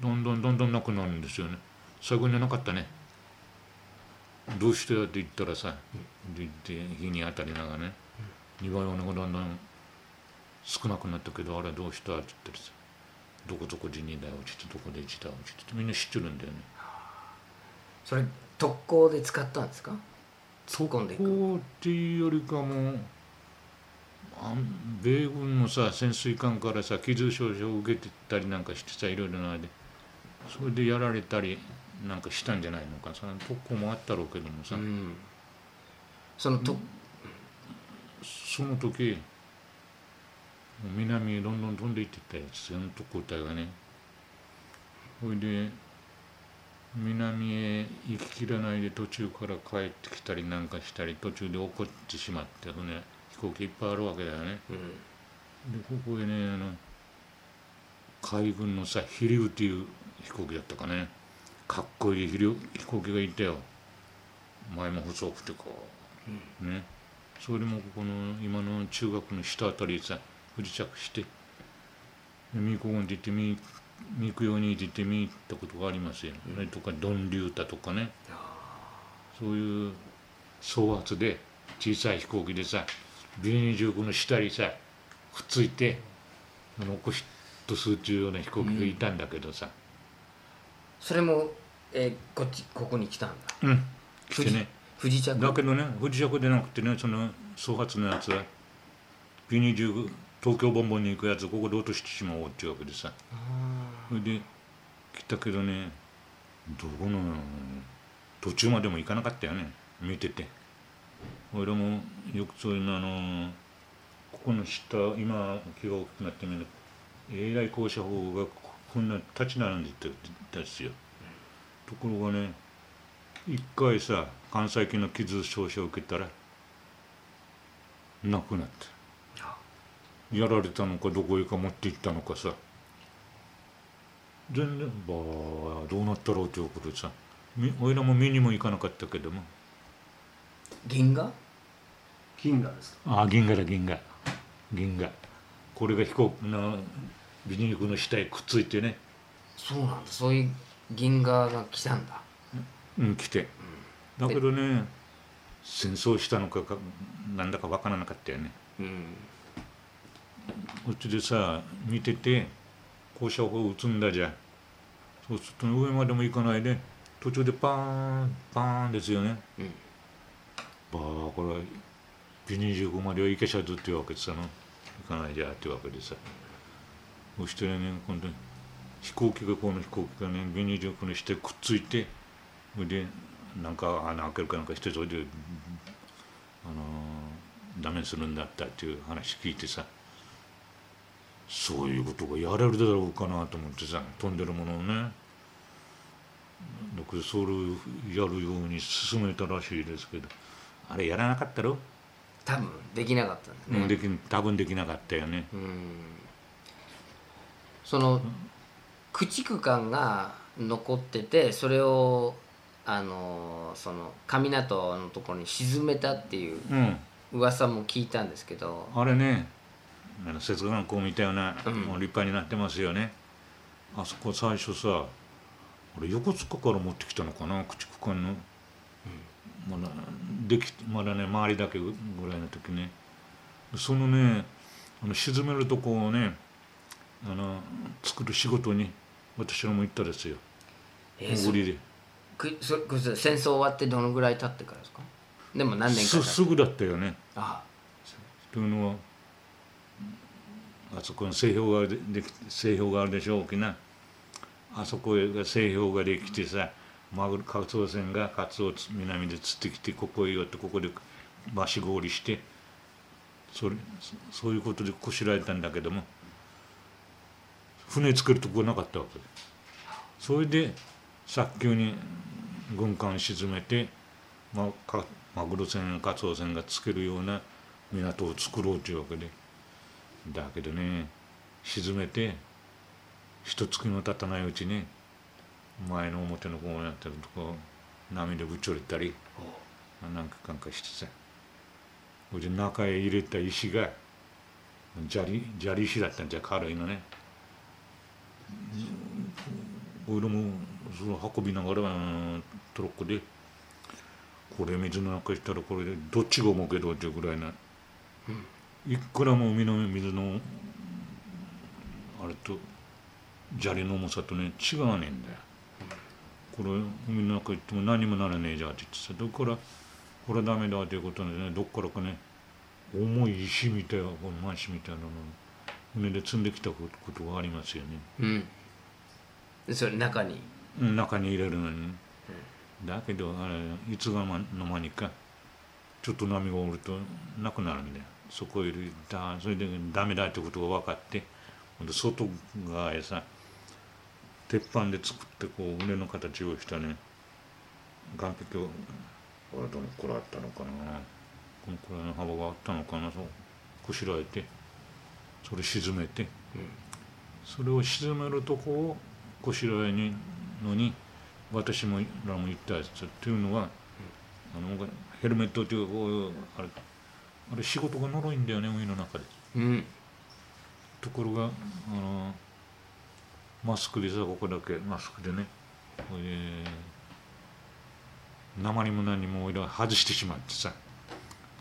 どんどんどんどんなくなるんですよね。最後にはなかったね。どうしてやって言ったらさ、うん、で日に当たりながらね、2倍羽がだんだん少なくなったけどあれどうしたって言ってさどこどこで2台落ちてどこで1台落ちてみんな知ってるんだよね。それ特攻で使ったんですか？突っ込んでいく特攻っていうよりかもあ米軍のさ潜水艦からさ傷症状を受けてたりなんかしてさいろいろなで。それでやられたりなんかしたんじゃないのか。さ特攻もあったろうけどもさ、うん、そのとその時南へどんどん飛んでいってたやつの特攻隊がね。ほいで南へ行ききらないで途中から帰ってきたりなんかしたり途中で起こってしまってね飛行機いっぱいあるわけだよね、うん、でここへねあの海軍のさ飛竜っていう飛行機だったかねかっこいい飛竜飛行機がいたよ前も細くてこう、うん、ねそれもここの今の中学の下あたりさ不時着してみこごんって言ってみみくようにって言ってみったことがありますよ、うん、とかドンリュータとかねそういう総圧で小さい飛行機でさビニールの下にさくっついて残しとするっていうような飛行機がいたんだけどさ、うん、それも、えー、こっちここに来たんだ。うん。来てね。不時着だけどね不時着でなくてねその総発のやつはビニール東京ボンボンに行くやつここで落としてしまおうっていうわけでさ。それで来たけどねどこの途中までも行かなかったよね見てて俺もよくそういうのあのここの下今気が大きくなってみるえらい校舎法がこんな立ち並んでたんですよ、ところがね一回さ関西機の傷症状を受けたらなくなってやられたのかどこへか持って行ったのかさ。全然ばあどうなったろうということでさみおいらも見にも行かなかったけども銀河？金河ですか？ああ銀河だ銀河。銀河。これが飛行機のビニールの下へくっついてね。そうなんだ。そういう銀河が来たんだ。うん来て。だけどね戦争したのかかなんだかわからなかったよね。うん。こっちでさ見てて校舎を撃つんだじゃ。んそうすると上までも行かないで途中でパーンパーンですよね。うんばあこれはビニールまでは行けちゃうっていうわけでさの行かないじゃっていうわけでさそしてね今度飛行機がこの飛行機がねビニールにしてくっついてそれでなんか穴開けるかなんかしてそれで、あのーダメにするんだったっていう話聞いてさ。そういうことがやれるだろうかなと思ってさ飛んでるものをね。だからそれをやるように進めたらしいですけど。あれやらなかったろ、多分できなかったんだね。うんでき多分できなかったよね。うん。その駆逐艦が残っててそれをあのその上港のところに沈めたっていううん。噂も聞いたんですけど。あれねあの接眼光みたいな、うん。もう立派になってますよね。あそこ最初さ俺横須賀から持ってきたのかな？駆逐艦の、まだできまだね周りだけぐらいの時ね。そのねあの沈めるとこをねあの作る仕事に私らも行ったですよ。えー潜りで。くそくそ戦争終わってどのぐらい経ってからですか？でも何年かすすぐだったよね。あというのはあそこの製氷がででき製氷があるでしょ大きなあそこへが製氷ができてさマグカツオ船がカツオを南で釣ってきてここへ寄ってここで増し氷してそれそういうことでこしらえたんだけども船作るとこなかったわけ。それで早急に軍艦沈めて、まあ、マグロ船カツオ船がつけるような港を作ろうというわけでだけどね沈めて一月の経たないうちに前の表のこうなってるとこ波でぶち折れたりなんかかんかしてさそれで中へ入れた石が砂利砂利石だったんじゃ軽いのね。俺もその運びながらトロッコでこれ水の中したらこれでどっちが重けどってぐらいな、いくらも海の水のあれと砂利の重さとね違わねえんだよ、これ海の中行っても何もならねえじゃんって言ってさどっからこれダメだということでねどっからかね重い石みたいなこのマンシみたいなのを船で積んできたことがありますよね。うん。でそれ中に？うん中に入れるのに、だけどあれいつがまの間にかちょっと波がおるとなくなるんだよ。そこへ入れたそれでダメだってことが分かってほんで外側へさ鉄板で作ってこう船の形をしたね。岸壁をこれどのくらいあったのかな。このくらいの幅があったのかな。そうこしらえてそれ沈めて、それを沈めるとこをこしらえにのに私もらも言ったやつっていうのは、あのヘルメットっていうこうあれあれ仕事が呪いんだよね海の中で。うん。ところがあのマスクでさここだけマスクでね。これで鉛も何も俺は外してしまってさ。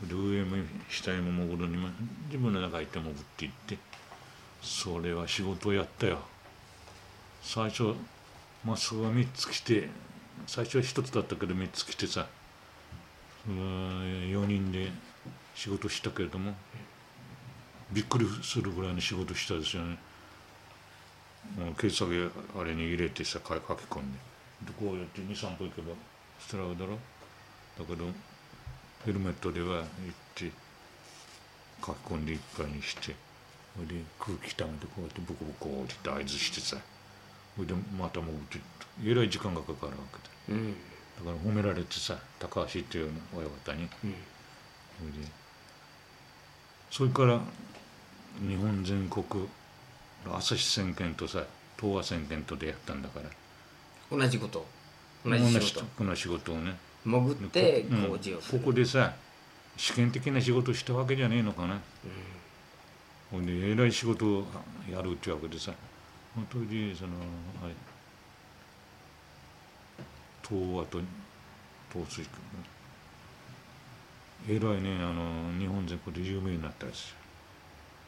上も下へも潜るにも自分の中へ行って潜っていって。それは仕事をやったよ。最初マスクが3つ来て最初は1つだったけど3つ来てさ。4人で仕事したけれどもびっくりするぐらいの仕事したですよね。ケツ下げあれに入れてさ書き込んで。でこうやって23歩行けば捨てられるだろだけどヘルメットでは行って書き込んでいっぱいにしてそれで空気溜めてこうやってボコボコ降りて合図してさ。それでまた潜ってえらい時間がかかるわけだ。うん。だから褒められてさ高橋っていう親方に。うん。それでそれから日本全国朝日宣言とさ東亜宣言とでやったんだから。同じこと。同じ仕事。この仕事をね。潜ってうん。工事をする、ここでさ試験的な仕事したわけじゃねえのかな。ほんでえらい仕事をやるってわけでさ。当時そのあれ東亜と東水えらいねあの日本全国で有名になったんですよ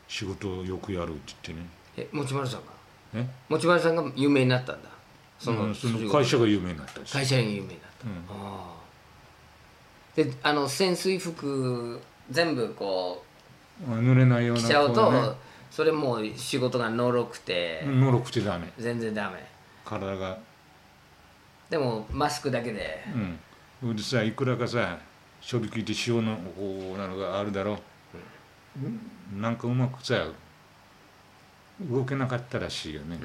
仕事をよくやるって言ってねえ持丸さんが？ね持丸さんが有名になったんだ。その,、うんその会社が有名になった会社が有名になった、うん。ああ。であの潜水服全部こ濡れないようなう着ちゃうと、こね。それもう仕事がのろくて、のろくてダメ。全然ダメ。体が。でもマスクだけで。うん。でさいくらかさ処理聞いて塩のこうなのがあるだろ。う、なんかうまくさ動けなかったらしいよね。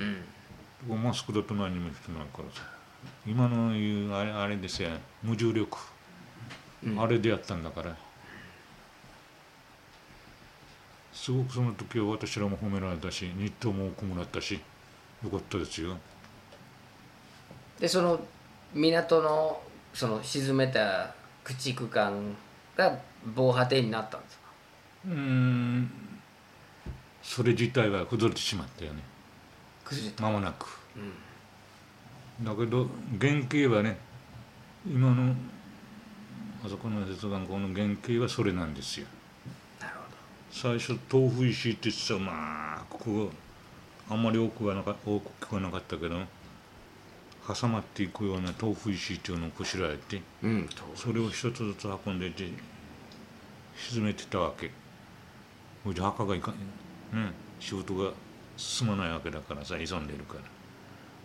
う、ん。マスクだと何もしてないからさ。今の言うあれあれですよ無重力、うん。あれでやったんだから。すごくその時は私らも褒められたし日当も多くもらったしよかったですよ。でその港のその沈めた駆逐艦が防波堤になったんですか？うーんそれ自体は崩れてしまったよね。崩れた、間もなく。うん。だけど原型はね今のあそこの鉄眼校の原型はそれなんですよ。なるほ最初豆腐石って言ってたまあここあんまり多くはなか多く聞こえなかったけど挟まっていくような豆腐石っていうのをこしらえてどうんそれを一つずつ運んでいて沈めてたわけ。それで墓がいかんね仕事が進まないわけだからさ急んでるから。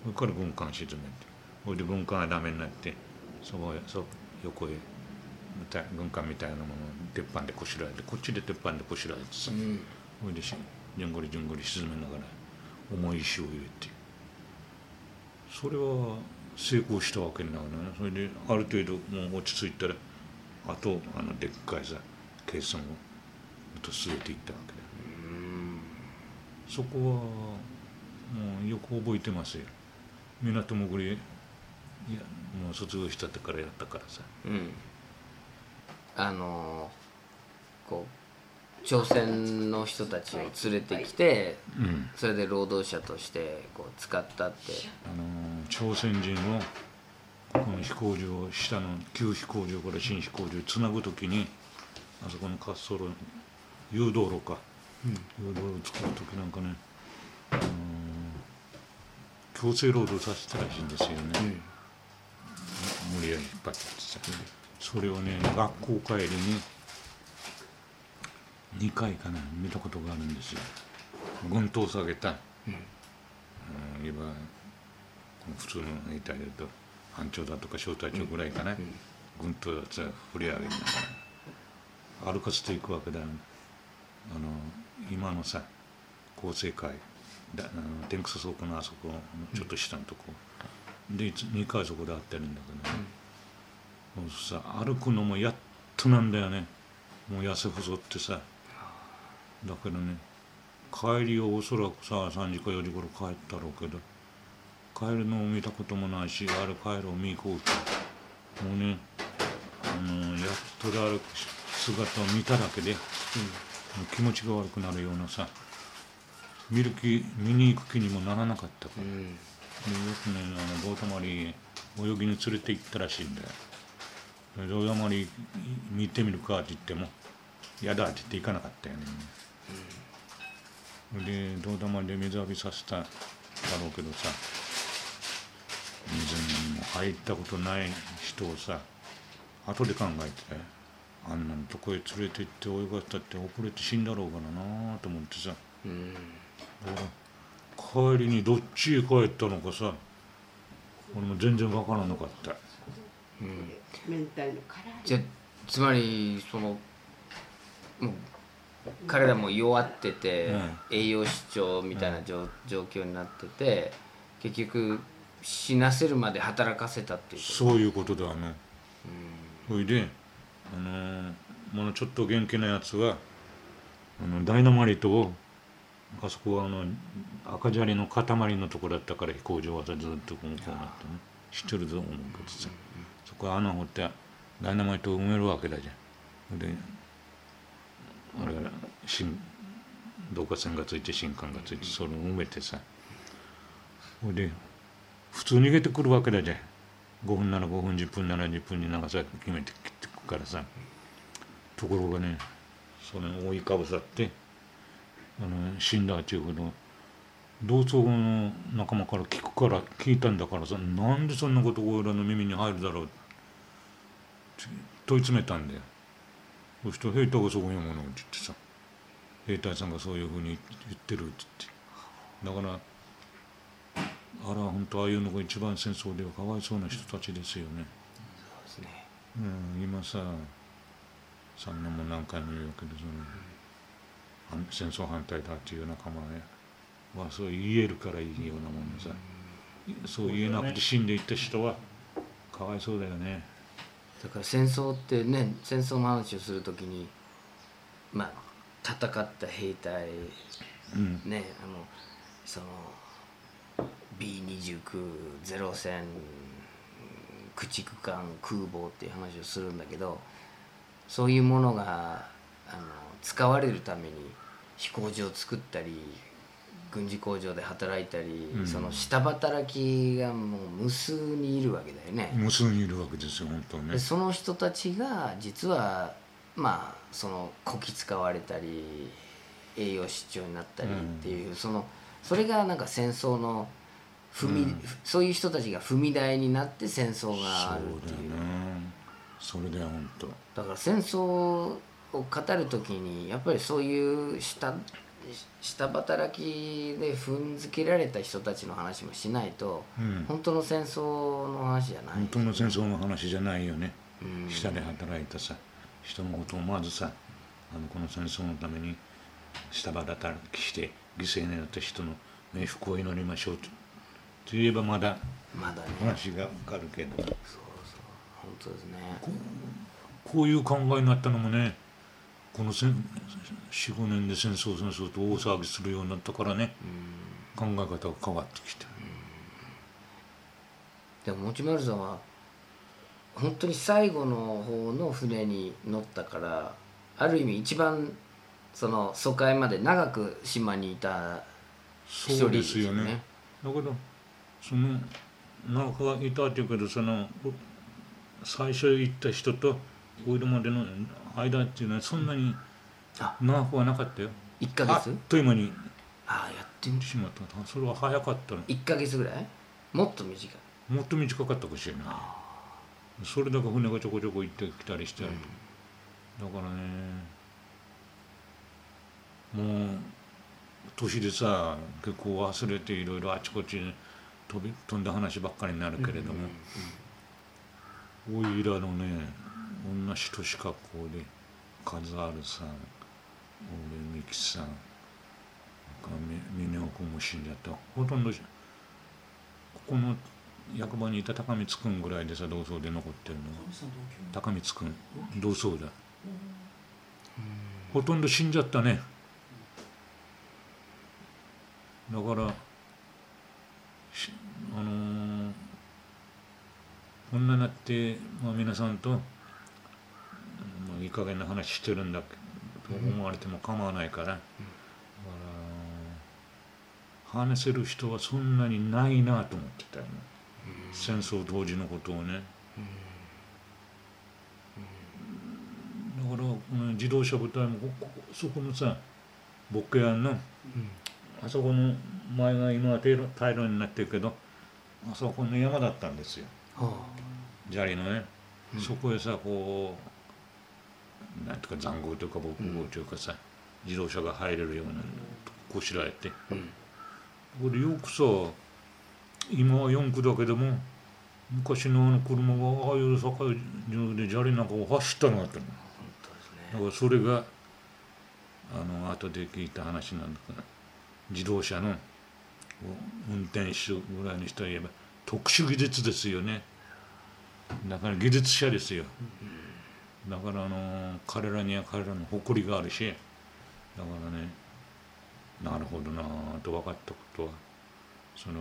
それから軍艦沈めて。それで軍艦がダメになってそこへそ横へ軍艦みたいなものを鉄板でこしらえてこっちで鉄板でこしらえてさ。うん。それでしじゅんぐりじゅんぐり沈めながら重い石を入れて。それは成功したわけだからねそれである程度もう落ち着いたらあとあのでっかいさ計算をまた据えていったわけだそこはもうよく覚えてますよ。港潜りいやもう卒業したってからやったからさ。うん。あのーこう朝鮮の人たちを連れてきてうん。それで労働者としてこう使ったって。あの朝鮮人をここの飛行場下の旧飛行場から新飛行場へつなぐ時にあそこの滑走路誘導路か、誘導路を作る時なん。かね、あの強制労働させたらしいん。ですよね、無理やり引っ張ってさそれをね学校帰りに2回かな見たことがあるん。ですよ軍刀下げた、うん、いわ普通の兵隊だと班長だとか小隊長ぐらいかな、軍刀やつは振り上げながら歩かせていくわけだよあの今のさ厚生会だあの天草倉庫のあそこのちょっと下のとこ、で2回そこで会ってるんだけどね、もうさ歩くのもやっとなんだよね。もう痩せ細ってさ。だけどね帰りをおそらくさ3時か4時頃帰ったろうけど帰るのを見たこともないしあれ帰るを見に行こうともうねあのやっとで歩く姿を見ただけで、もう気持ちが悪くなるようなさ見る気見に行く気にもならなかったから、でよくねあのボートマリ泳ぎに連れて行ったらしいんだよ。それで大山に見てみるかって言っても「嫌だ」って言って行かなかったよね、それで道玉で水浴びさせただろうけどさ水にも入ったことない人をさ後で考えてあんなのとこへ連れて行って泳がせたって遅れて死んだろうからなと思ってさ。うん。だから帰りにどっちへ帰ったのかさ。俺も全然分からなかった。明太の辛いじゃあつまりそのもう彼らも弱ってて、うん。栄養失調みたいな状,、状況になってて結局死なせるまで働かせたっていうこと。そういうことだあのそれであのものちょっと元気なやつはあのダイナマイトをあそこはあの赤砂利の塊のとこだったから飛行場はずっとこうこうなってね知ってると思うけどさそこは穴掘ってダイナマイトを埋めるわけだじゃん。であれ新導火線がついて新管がついてそれを埋めてさ。ほいで普通逃げてくるわけだじゃん。5分なら5分10分なら10分に長さ決めて切って。からさところがねそれを覆いかぶさってあの死んだっていうけど同窓の仲間から聞くから聞いたんだからさなんでそんなこと俺らの耳に入るだろうって問い詰めたんだよそして兵隊がそこにものって言ってさ兵隊さんがそういうふうに言ってるって言ってだからあら本当ああいうのが一番戦争ではかわいそうな人たちですよね。今さ3年も何回も言うけどその反戦争反対だっていう仲間はそう言えるからいいようなもんでさ。そう言えなくて死んでいった人はかわいそうだよね。だから戦争ってね戦争の話をするときにまあ戦った兵隊うん。ねあのその B29 ゼロ戦駆逐艦空母っていう話をするんだけどそういうものがあの使われるために飛行場を作ったり軍事工場で働いたり、うんその下働きがもう無数にいるわけだよね。無数にいるわけですよ本当ねで。その人たちが実はまあそのこき使われたり栄養失調になったりっていう、そのそれがなんか戦争の踏み、うんそういう人たちが踏み台になって戦争があるっていうだよね。それだよ本当。だから戦争を語る時にやっぱりそういう下下働きで踏んづけられた人たちの話もしないと、うん本当の戦争の話じゃない本当の戦争の話じゃないよね。うん下で働いたさ人のことをまずさあのこの戦争のために下働きして犠牲になった人の冥福を祈りましょうとと言えばまだまだね。話がわかるけど。そうそう。本当ですね。こういう考えになったのもねこの45年で戦争戦争と大騒ぎするようになったからね考え方が変わってきた。でも持丸さんは本当に最後の方の船に乗ったからある意味一番その疎開まで長く島にいた一人そうですよね。だけどその中いたっていうけどその最初行った人とこれまでの間っていうのはそんなにあ。長くはなかったよ。1ヶあっ月という間に。ああやって行ってしまった。それは早かったの。1ヶ月ぐらい？もっと短い？もっと短かったかもしれない。それだけ船がちょこちょこ行ってきたりして、だからねもう年でさ結構忘れていろいろあちこちに飛び飛んだ話ばっかりになるけれども、おいらのね同じ年格好で数あるさ俺美樹さん峰夫君も死んじゃった。ほとんどここの役場にいた高光君ぐらいでさ同窓で残ってるの高光君同窓だ。ほとんど死んじゃったね。だからしあのーこんなって、まあ、皆さんと、まあ、いい加減な話してるんだと思われても構わないから、話せる人はそんなにないなと思ってたよね、戦争当時のことをね、だからこの自動車部隊もそこのさボッケヤンの、あそこの前が今は平らになってるけどあそこの山だったんですよ。砂利のね、そこへさこうなんていうか塹壕というか防空壕というかさ、自動車が入れるようなこしらえて、うん。これよくさ今は四駆だけども昔のあの車がああいう境上で砂利なんかを走ったのがあっね。だからそれがあの後で聞いた話なんだけど自動車の運転手ぐらいの人は言えば特殊技術ですよね。だから技術者ですよ。だからあの彼らには彼らの誇りがあるしだからねなるほどなと分かったことはその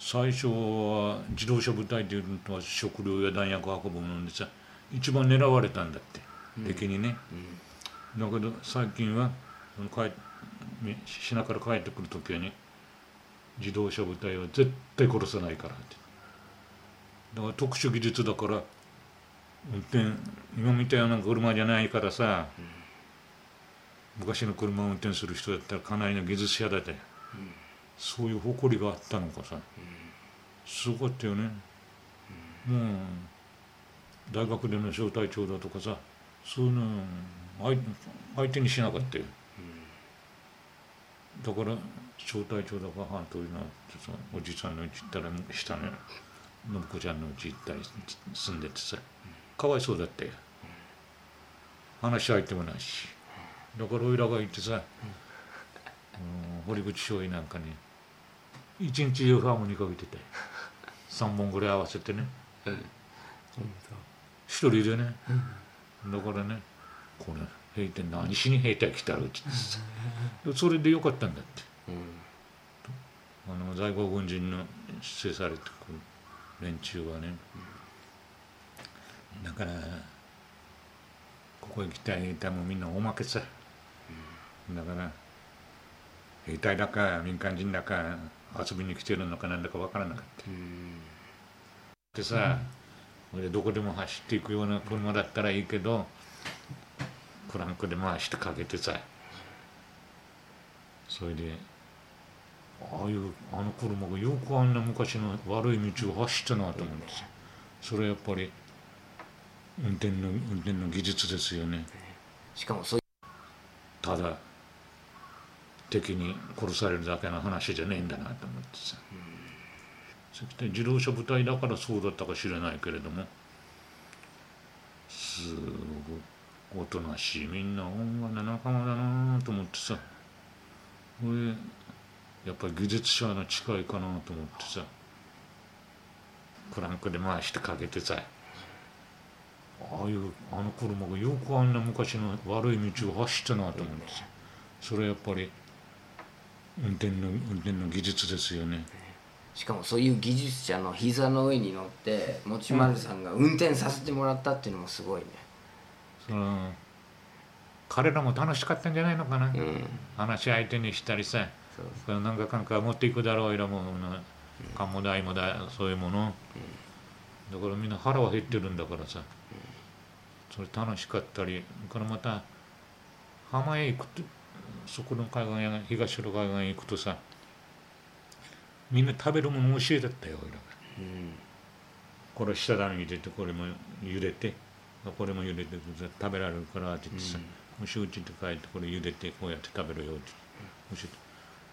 最初は自動車部隊っていうのは食料や弾薬を運ぶものでさ一番狙われたんだって、敵にね、だけど最近はその帰品から帰ってくる時はね自動車部隊は絶対殺さないからって。だから特殊技術だから運転今みたいな車じゃないからさ、昔の車を運転する人だったらかなりの技術者だって、そういう誇りがあったのかさ、すごかったよね、もう大学での招待長だとかさそういうの相相手にしなかったよ、だから招待長だか半島のさおじさんのうち行ったら下の信子ちゃんのうち行ったり住んでてさかわいそうだったよ話し相手もないしだからおいらが行ってさ、うん、堀口醤油なんかに一日中ハーモニカけてて3本ぐらい合わせてね一人でねだからねこれ兵隊何しに兵隊来たるって言ってそれでよかったんだって、あの在庫軍人の出世されてくる連中はね、だからここへ来た兵隊もみんなおまけさ、だから兵隊だか民間人だか遊びに来てるのかなんだかわからなかった、でさ、でどこでも走っていくような車だったらいいけどクランクで回してかけてさ。それでああいうあの車がよくあんな昔の悪い道を走ったなと思うんですよ。それはやっぱり運転の運転の技術ですよね。しかもそうただ敵に殺されるだけの話じゃねえんだなと思ってさ、そして自動車部隊だからそうだったか知らないけれども。すごくおとなしい。みんな恩賀な仲間だなと思ってさ。これやっぱり技術者の近いかなと思ってさ。クランクで回してかけてさ。ああいうあの車がよくあんな昔の悪い道を走ったなと思ってさ。それはやっぱり運転の運転の技術ですよね。しかもそういう技術者の膝の上に乗って持丸さんが運転させてもらったっていうのもすごいね、その彼らも楽しかったんじゃないのかな、うん、話し相手にしたりさそれなんかかんか持っていくだろういらもな勘も代もだそういうもの、だからみんな腹は減ってるんだからさ、それ楽しかったりからまた浜へ行くとそこの海岸や東の海岸へ行くとさみんな食べるもの教えだったよ俺らがうんこれ下段に入れてこれも茹でて。これも茹でて食べられるからって言ってさ、もしうちって帰ってこれ茹でてこうやって食べるよって教えて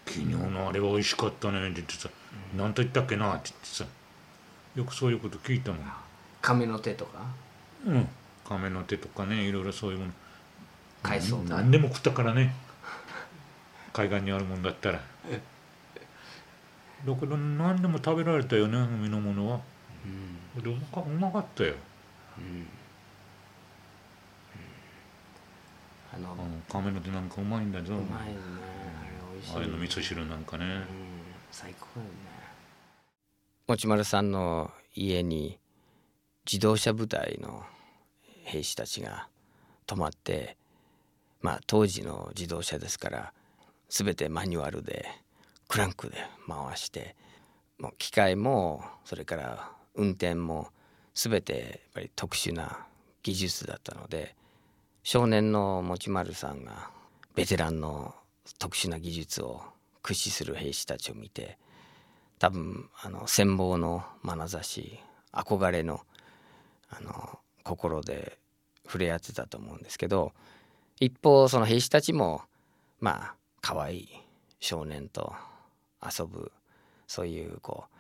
昨日のあれは美味しかったねって言ってさ、何と言ったっけなって言ってさよくそういうこと聞いたもん。亀の手とか？うん。亀の手とかねいろいろそういうもの。海藻とか？何でも食ったからね。海岸にあるもんだったら。だけど何でも食べられたよね海のものは。うん。でうまかうまかったよ。うん。あの、あの亀の手なんかうまいんだぞ。うまいねあれの味噌汁なんかね。うん。最高だよね持丸さんの家に自動車部隊の兵士たちが泊まってまあ当時の自動車ですから全てマニュアルでクランクで回してもう機械もそれから運転も全てやっぱり特殊な技術だったので少年の持丸さんがベテランの特殊な技術を駆使する兵士たちを見て多分あの羨望の眼差し憧れのあの心で触れ合ってたと思うんですけど一方その兵士たちもまあ可愛い少年と遊ぶそういうこう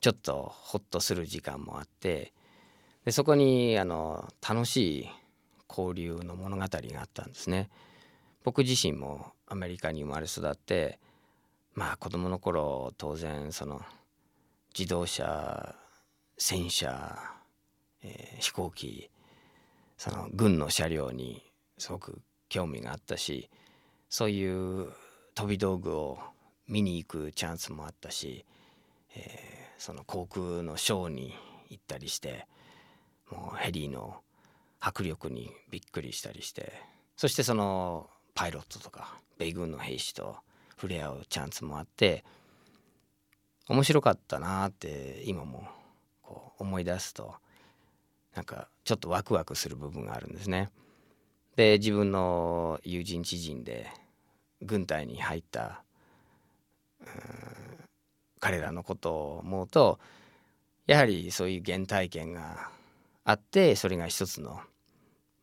ちょっとホッとする時間もあってでそこにあの楽しい交流の物語があったんですね。僕自身もアメリカに生まれ育ってまあ子供の頃当然その自動車戦車、えー、飛行機その軍の車両にすごく興味があったしそういう飛び道具を見に行くチャンスもあったし、えー、その航空のショーに行ったりしてもうヘリの迫力にびっくりしたりしてそしてそのパイロットとか米軍の兵士と触れ合うチャンスもあって面白かったなって今もこう思い出すとなんかちょっとワクワクする部分があるんですね。で自分の友人知人で軍隊に入った彼らのことを思うとやはりそういう原体験があってそれが一つの、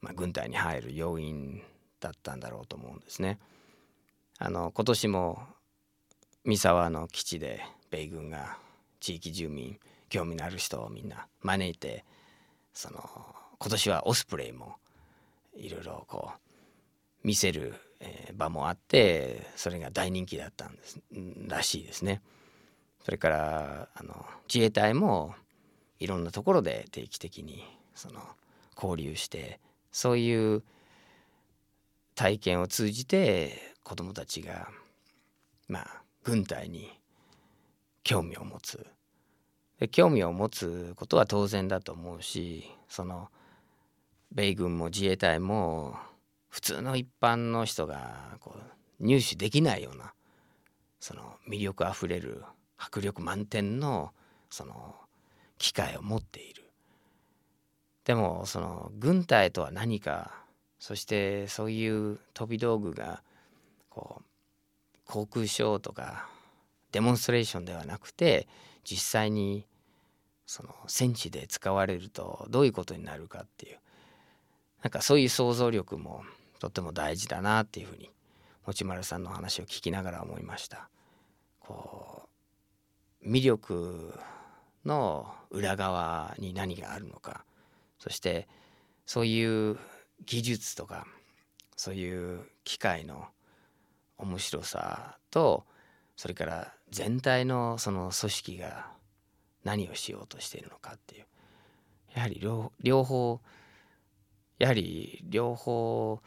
まあ、軍隊に入る要因だったんだろうと思うんですね。あの今年も三沢の基地で米軍が地域住民興味のある人をみんな招いてその今年はオスプレイもいろいろこう見せる、え場もあってそれが大人気だったんですらしいですね。それからあの自衛隊もいろんなところで定期的にその交流してそういう体験を通じて子どもたちがまあ軍隊に興味を持つ。で興味を持つことは当然だと思うしその米軍も自衛隊も普通の一般の人がこう入手できないようなその魅力あふれる迫力満点のその機会を持っている。でもその軍隊とは何かそしてそういう飛び道具がこう航空ショーとかデモンストレーションではなくて実際にその戦地で使われるとどういうことになるかっていうなんかそういう想像力もとっても大事だなっていうふうに持丸さんの話を聞きながら思いました。こう魅力の裏側に何があるのかそしてそういう技術とかそういう機械の面白さとそれから全体のその組織が何をしようとしているのかっていうやはり両方やはり両方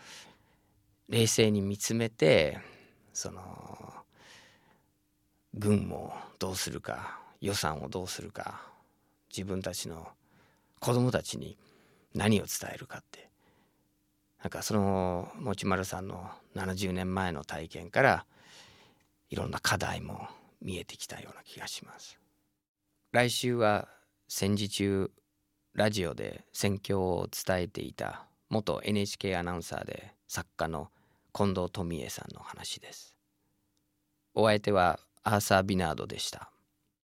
冷静に見つめてその軍もどうするか予算をどうするか自分たちの子供たちに何を伝えるかってなんかその持丸さんの70年前の体験からいろんな課題も見えてきたような気がします。来週は戦時中ラジオで戦況を伝えていた元 NHK アナウンサーで作家の近藤富恵さんの話です。お相手はアーサー・ビナードでした。